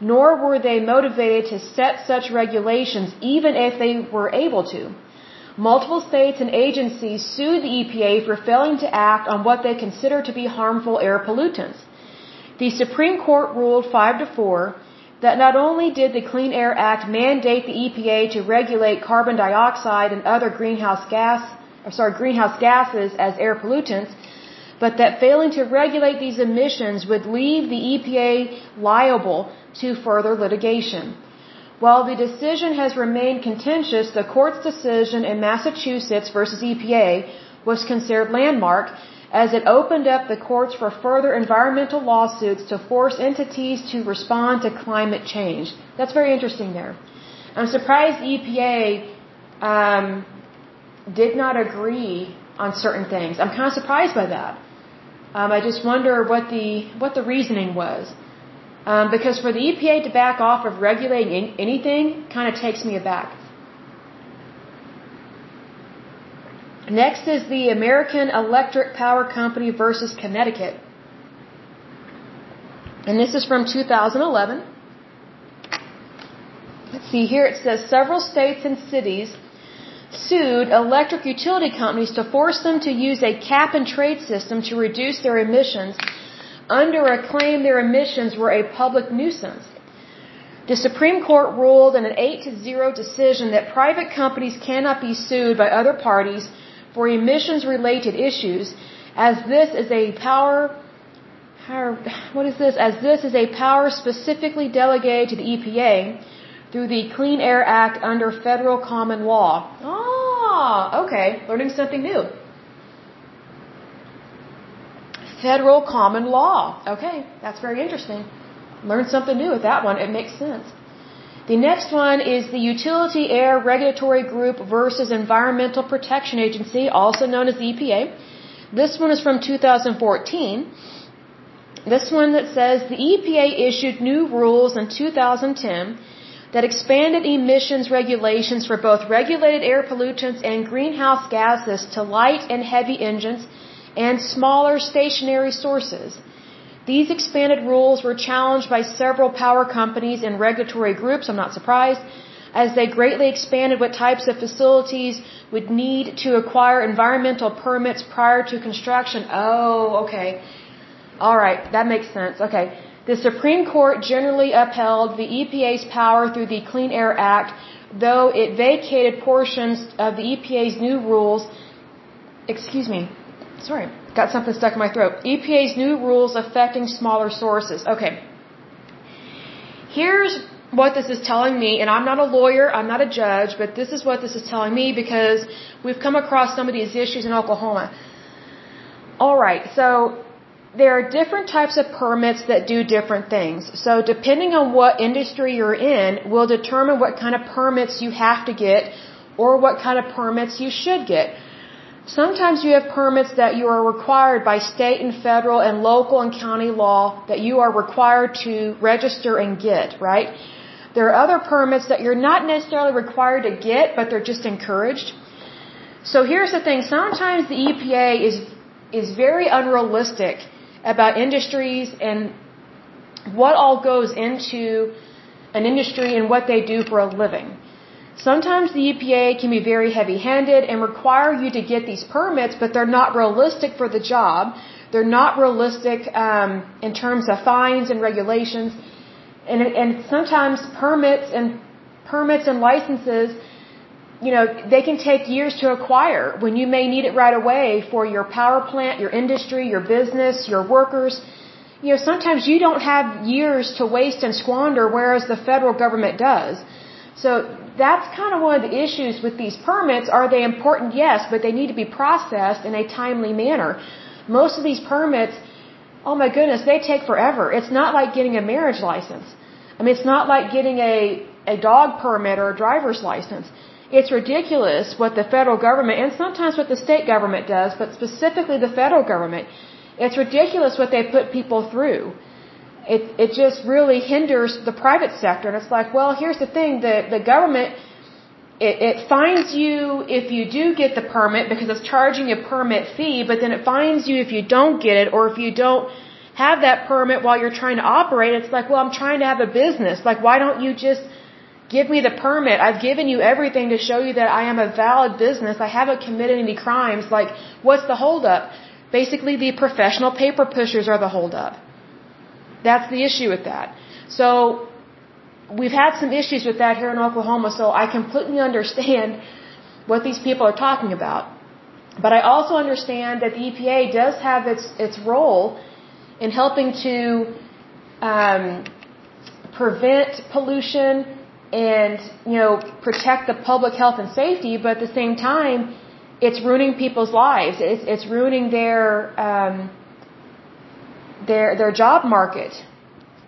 nor were they motivated to set such regulations even if they were able to. Multiple states and agencies sued the EPA for failing to act on what they consider to be harmful air pollutants. The Supreme Court ruled 5 to 4 that not only did the Clean Air Act mandate the EPA to regulate carbon dioxide and other greenhouse gas, uh, sorry, greenhouse gases as air pollutants, but that failing to regulate these emissions would leave the EPA liable to further litigation. While the decision has remained contentious, the court's decision in Massachusetts versus EPA was considered landmark as it opened up the courts for further environmental lawsuits to force entities to respond to climate change. That's very interesting there. I'm surprised EPA um, did not agree on certain things. I'm kind of surprised by that. Um, I just wonder what the what the reasoning was. Um, because for the EPA to back off of regulating anything kind of takes me aback. Next is the American Electric Power Company versus Connecticut. And this is from 2011. Let's see here it says several states and cities sued electric utility companies to force them to use a cap and trade system to reduce their emissions under a claim their emissions were a public nuisance. The Supreme Court ruled in an 8 to 0 decision that private companies cannot be sued by other parties for emissions related issues as this is a power what is this? As this is a power specifically delegated to the EPA through the Clean Air Act under federal common law. Ah, okay, learning something new. Federal common law. Okay, that's very interesting. Learn something new with that one. It makes sense. The next one is the Utility Air Regulatory Group versus Environmental Protection Agency, also known as the EPA. This one is from 2014. This one that says the EPA issued new rules in 2010 that expanded emissions regulations for both regulated air pollutants and greenhouse gases to light and heavy engines and smaller stationary sources. These expanded rules were challenged by several power companies and regulatory groups, I'm not surprised, as they greatly expanded what types of facilities would need to acquire environmental permits prior to construction. Oh, okay. All right, that makes sense. Okay. The Supreme Court generally upheld the EPA's power through the Clean Air Act, though it vacated portions of the EPA's new rules. Excuse me. Sorry, got something stuck in my throat. EPA's new rules affecting smaller sources. Okay. Here's what this is telling me, and I'm not a lawyer, I'm not a judge, but this is what this is telling me because we've come across some of these issues in Oklahoma. Alright, so there are different types of permits that do different things. So depending on what industry you're in will determine what kind of permits you have to get or what kind of permits you should get. Sometimes you have permits that you are required by state and federal and local and county law that you are required to register and get, right? There are other permits that you're not necessarily required to get, but they're just encouraged. So here's the thing, sometimes the EPA is is very unrealistic about industries and what all goes into an industry and what they do for a living. Sometimes the EPA can be very heavy handed and require you to get these permits, but they're not realistic for the job. They're not realistic um, in terms of fines and regulations. And, and sometimes permits and permits and licenses, you know, they can take years to acquire when you may need it right away for your power plant, your industry, your business, your workers. You know, sometimes you don't have years to waste and squander, whereas the federal government does. So that's kind of one of the issues with these permits. Are they important? Yes, but they need to be processed in a timely manner. Most of these permits, oh my goodness, they take forever. It's not like getting a marriage license. I mean, it's not like getting a, a dog permit or a driver's license. It's ridiculous what the federal government and sometimes what the state government does, but specifically the federal government. It's ridiculous what they put people through it it just really hinders the private sector. And it's like, well, here's the thing: the the government it, it fines you if you do get the permit because it's charging a permit fee, but then it fines you if you don't get it or if you don't have that permit while you're trying to operate. It's like, well, I'm trying to have a business. Like, why don't you just give me the permit? I've given you everything to show you that I am a valid business. I haven't committed any crimes. Like, what's the holdup? Basically, the professional paper pushers are the holdup. That's the issue with that. So we've had some issues with that here in Oklahoma, so I completely understand what these people are talking about. But I also understand that the EPA does have its its role in helping to um, prevent pollution and you know protect the public health and safety, but at the same time, it's ruining people's lives. It's it's ruining their um, their their job market.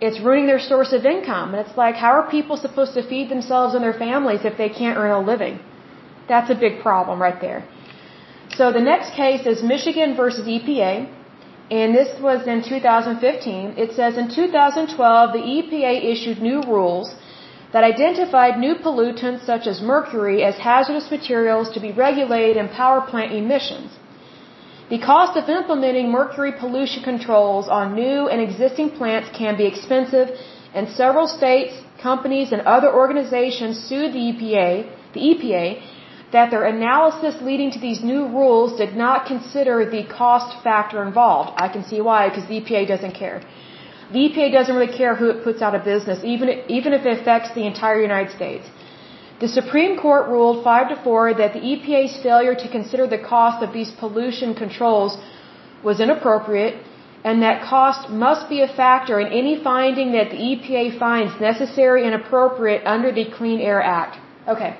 It's ruining their source of income. And it's like, how are people supposed to feed themselves and their families if they can't earn a living? That's a big problem right there. So the next case is Michigan versus EPA. And this was in 2015. It says in 2012, the EPA issued new rules that identified new pollutants such as mercury as hazardous materials to be regulated in power plant emissions. The cost of implementing mercury pollution controls on new and existing plants can be expensive, and several states, companies, and other organizations sued the EPA, the EPA that their analysis leading to these new rules did not consider the cost factor involved. I can see why, because the EPA doesn't care. The EPA doesn't really care who it puts out of business, even, even if it affects the entire United States. The Supreme Court ruled 5 to 4 that the EPA's failure to consider the cost of these pollution controls was inappropriate and that cost must be a factor in any finding that the EPA finds necessary and appropriate under the Clean Air Act. Okay.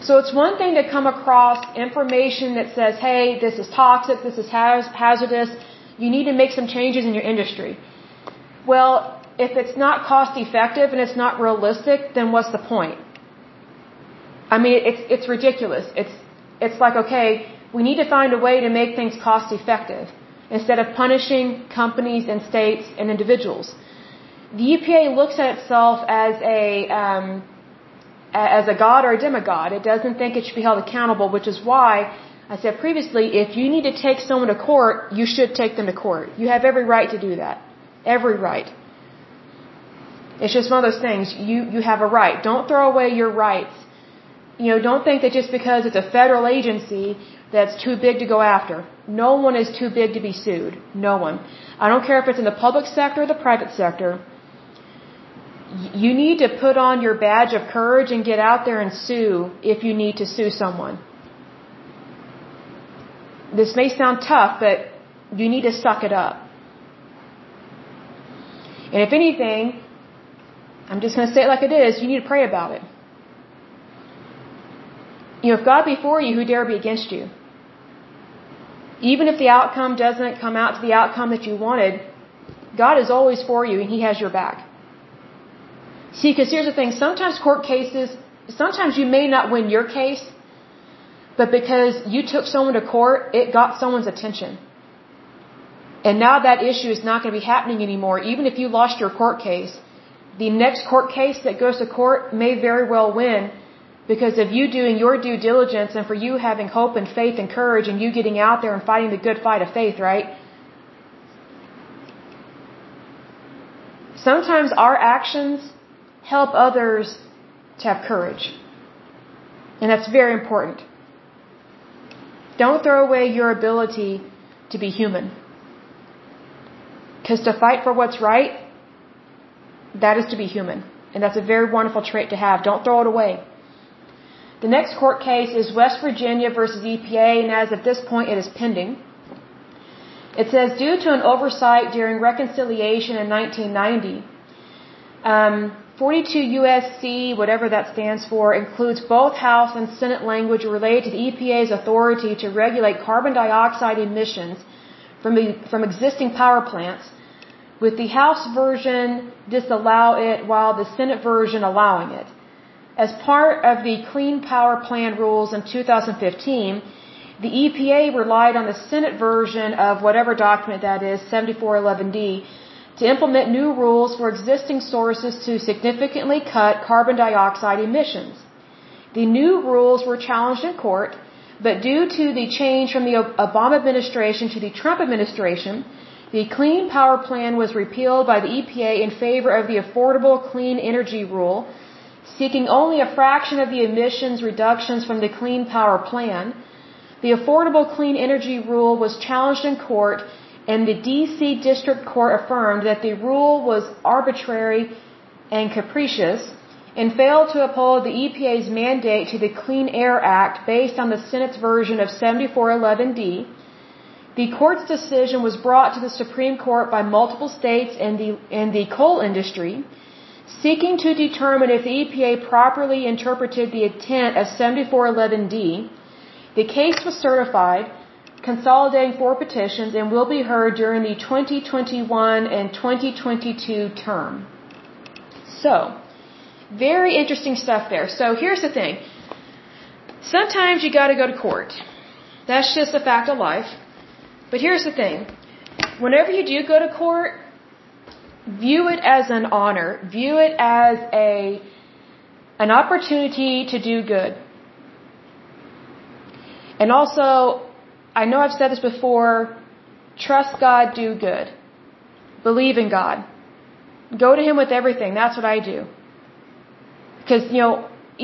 So it's one thing to come across information that says, hey, this is toxic, this is hazardous, you need to make some changes in your industry. Well, if it's not cost effective and it's not realistic, then what's the point? I mean, it's, it's ridiculous. It's, it's like, okay, we need to find a way to make things cost effective instead of punishing companies and states and individuals. The EPA looks at itself as a, um, as a god or a demigod. It doesn't think it should be held accountable, which is why I said previously, if you need to take someone to court, you should take them to court. You have every right to do that. Every right. It's just one of those things. You, you have a right. Don't throw away your rights. You know, don't think that just because it's a federal agency that's too big to go after. No one is too big to be sued. No one. I don't care if it's in the public sector or the private sector. You need to put on your badge of courage and get out there and sue if you need to sue someone. This may sound tough, but you need to suck it up. And if anything, I'm just going to say it like it is, you need to pray about it. You know, if God be for you, who dare be against you? Even if the outcome doesn't come out to the outcome that you wanted, God is always for you and He has your back. See, because here's the thing, sometimes court cases, sometimes you may not win your case, but because you took someone to court, it got someone's attention. And now that issue is not going to be happening anymore. Even if you lost your court case, the next court case that goes to court may very well win because of you doing your due diligence and for you having hope and faith and courage and you getting out there and fighting the good fight of faith, right? Sometimes our actions help others to have courage. And that's very important. Don't throw away your ability to be human. Because to fight for what's right, that is to be human. And that's a very wonderful trait to have. Don't throw it away. The next court case is West Virginia versus EPA, and as of this point, it is pending. It says, due to an oversight during reconciliation in 1990, um, 42 USC, whatever that stands for, includes both House and Senate language related to the EPA's authority to regulate carbon dioxide emissions from, the, from existing power plants, with the House version disallow it while the Senate version allowing it. As part of the Clean Power Plan rules in 2015, the EPA relied on the Senate version of whatever document that is, 7411D, to implement new rules for existing sources to significantly cut carbon dioxide emissions. The new rules were challenged in court, but due to the change from the Obama administration to the Trump administration, the Clean Power Plan was repealed by the EPA in favor of the Affordable Clean Energy Rule, seeking only a fraction of the emissions reductions from the Clean Power Plan. The Affordable Clean Energy Rule was challenged in court and the DC District Court affirmed that the rule was arbitrary and capricious and failed to uphold the EPA's mandate to the Clean Air Act based on the Senate's version of 7411D. The court's decision was brought to the Supreme Court by multiple states and the, and the coal industry, seeking to determine if the EPA properly interpreted the intent of 7411D. The case was certified consolidating four petitions and will be heard during the 2021 and 2022 term. So, very interesting stuff there. So here's the thing. Sometimes you gotta go to court. That's just a fact of life. But here's the thing. Whenever you do go to court, view it as an honor. View it as a, an opportunity to do good. And also, I know I've said this before. Trust God, do good. Believe in God. Go to Him with everything. That's what I do. Because, you know,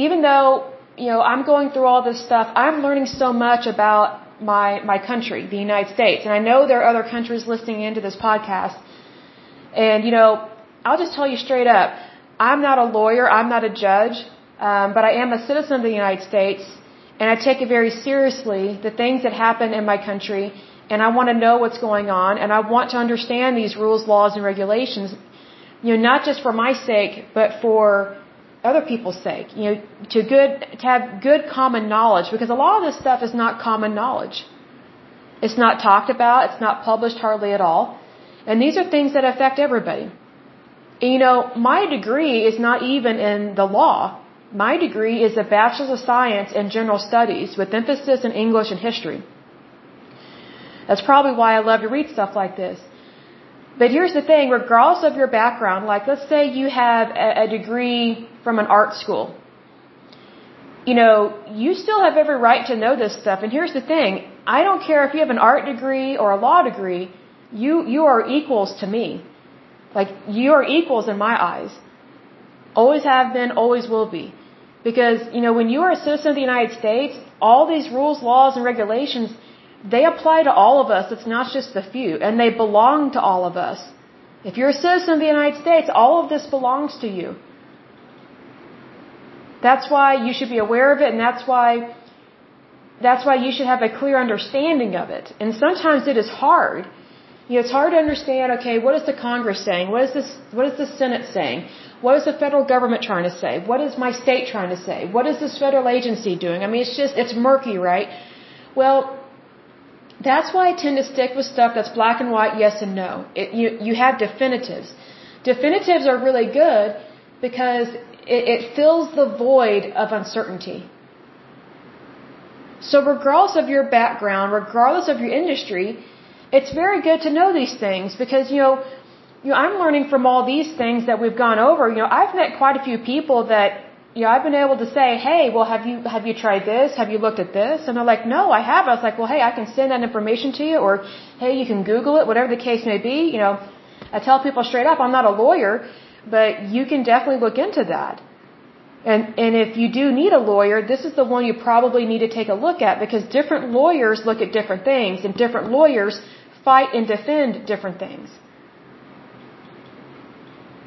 even though you know, I'm going through all this stuff. I'm learning so much about my my country, the United States, and I know there are other countries listening into this podcast. And you know, I'll just tell you straight up, I'm not a lawyer, I'm not a judge, um, but I am a citizen of the United States, and I take it very seriously the things that happen in my country, and I want to know what's going on, and I want to understand these rules, laws, and regulations, you know, not just for my sake, but for other people's sake, you know, to good to have good common knowledge because a lot of this stuff is not common knowledge. It's not talked about, it's not published hardly at all. And these are things that affect everybody. And, you know, my degree is not even in the law. My degree is a Bachelor's of Science in General Studies with emphasis in English and history. That's probably why I love to read stuff like this. But here's the thing, regardless of your background, like let's say you have a, a degree from an art school. You know, you still have every right to know this stuff. And here's the thing, I don't care if you have an art degree or a law degree, you, you are equals to me. Like, you are equals in my eyes. Always have been, always will be. Because, you know, when you are a citizen of the United States, all these rules, laws, and regulations, they apply to all of us. It's not just the few. And they belong to all of us. If you're a citizen of the United States, all of this belongs to you. That's why you should be aware of it and that's why that's why you should have a clear understanding of it. And sometimes it is hard. You know, it's hard to understand, okay, what is the Congress saying? What is this what is the Senate saying? What is the federal government trying to say? What is my state trying to say? What is this federal agency doing? I mean, it's just it's murky, right? Well, that's why I tend to stick with stuff that's black and white, yes and no. It, you, you have definitives. Definitives are really good because it, it fills the void of uncertainty. So regardless of your background, regardless of your industry, it's very good to know these things because, you know, you know, I'm learning from all these things that we've gone over. You know, I've met quite a few people that you know, I've been able to say, hey, well, have you have you tried this? Have you looked at this? And they're like, no, I have. I was like, well, hey, I can send that information to you, or hey, you can Google it, whatever the case may be. You know, I tell people straight up, I'm not a lawyer, but you can definitely look into that. And and if you do need a lawyer, this is the one you probably need to take a look at because different lawyers look at different things, and different lawyers fight and defend different things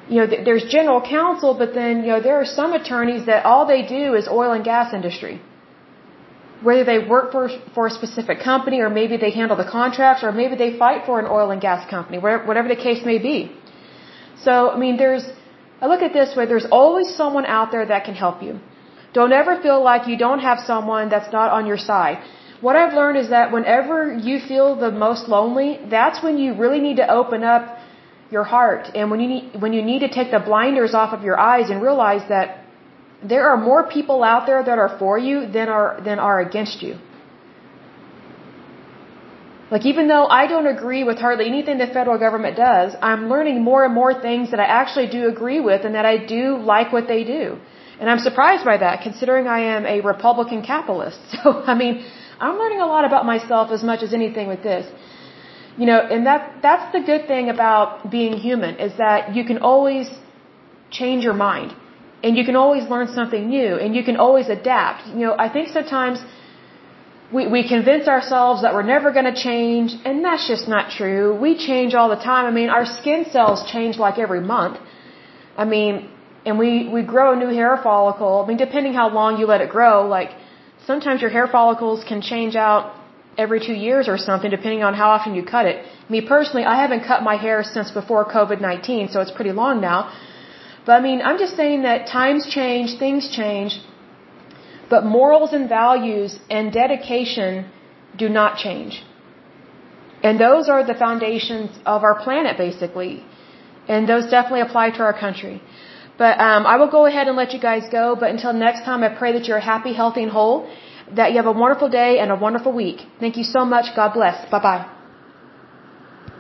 you know, there's general counsel, but then, you know, there are some attorneys that all they do is oil and gas industry. Whether they work for, for a specific company or maybe they handle the contracts or maybe they fight for an oil and gas company, whatever the case may be. So, I mean, there's, I look at this way, there's always someone out there that can help you. Don't ever feel like you don't have someone that's not on your side. What I've learned is that whenever you feel the most lonely, that's when you really need to open up your heart and when you need, when you need to take the blinders off of your eyes and realize that there are more people out there that are for you than are than are against you. Like even though I don't agree with hardly anything the federal government does, I'm learning more and more things that I actually do agree with and that I do like what they do. And I'm surprised by that considering I am a Republican capitalist. So I mean, I'm learning a lot about myself as much as anything with this. You know, and that that's the good thing about being human is that you can always change your mind and you can always learn something new and you can always adapt. You know, I think sometimes we, we convince ourselves that we're never going to change, and that's just not true. We change all the time. I mean, our skin cells change like every month. I mean, and we, we grow a new hair follicle. I mean, depending how long you let it grow, like sometimes your hair follicles can change out every two years or something, depending on how often you cut it. Me personally, I haven't cut my hair since before COVID-19, so it's pretty long now. But I mean, I'm just saying that times change, things change, but morals and values and dedication do not change. And those are the foundations of our planet, basically. And those definitely apply to our country. But um, I will go ahead and let you guys go. But until next time, I pray that you're happy, healthy, and whole that you have a wonderful day and a wonderful week. Thank you so much. God bless. Bye bye.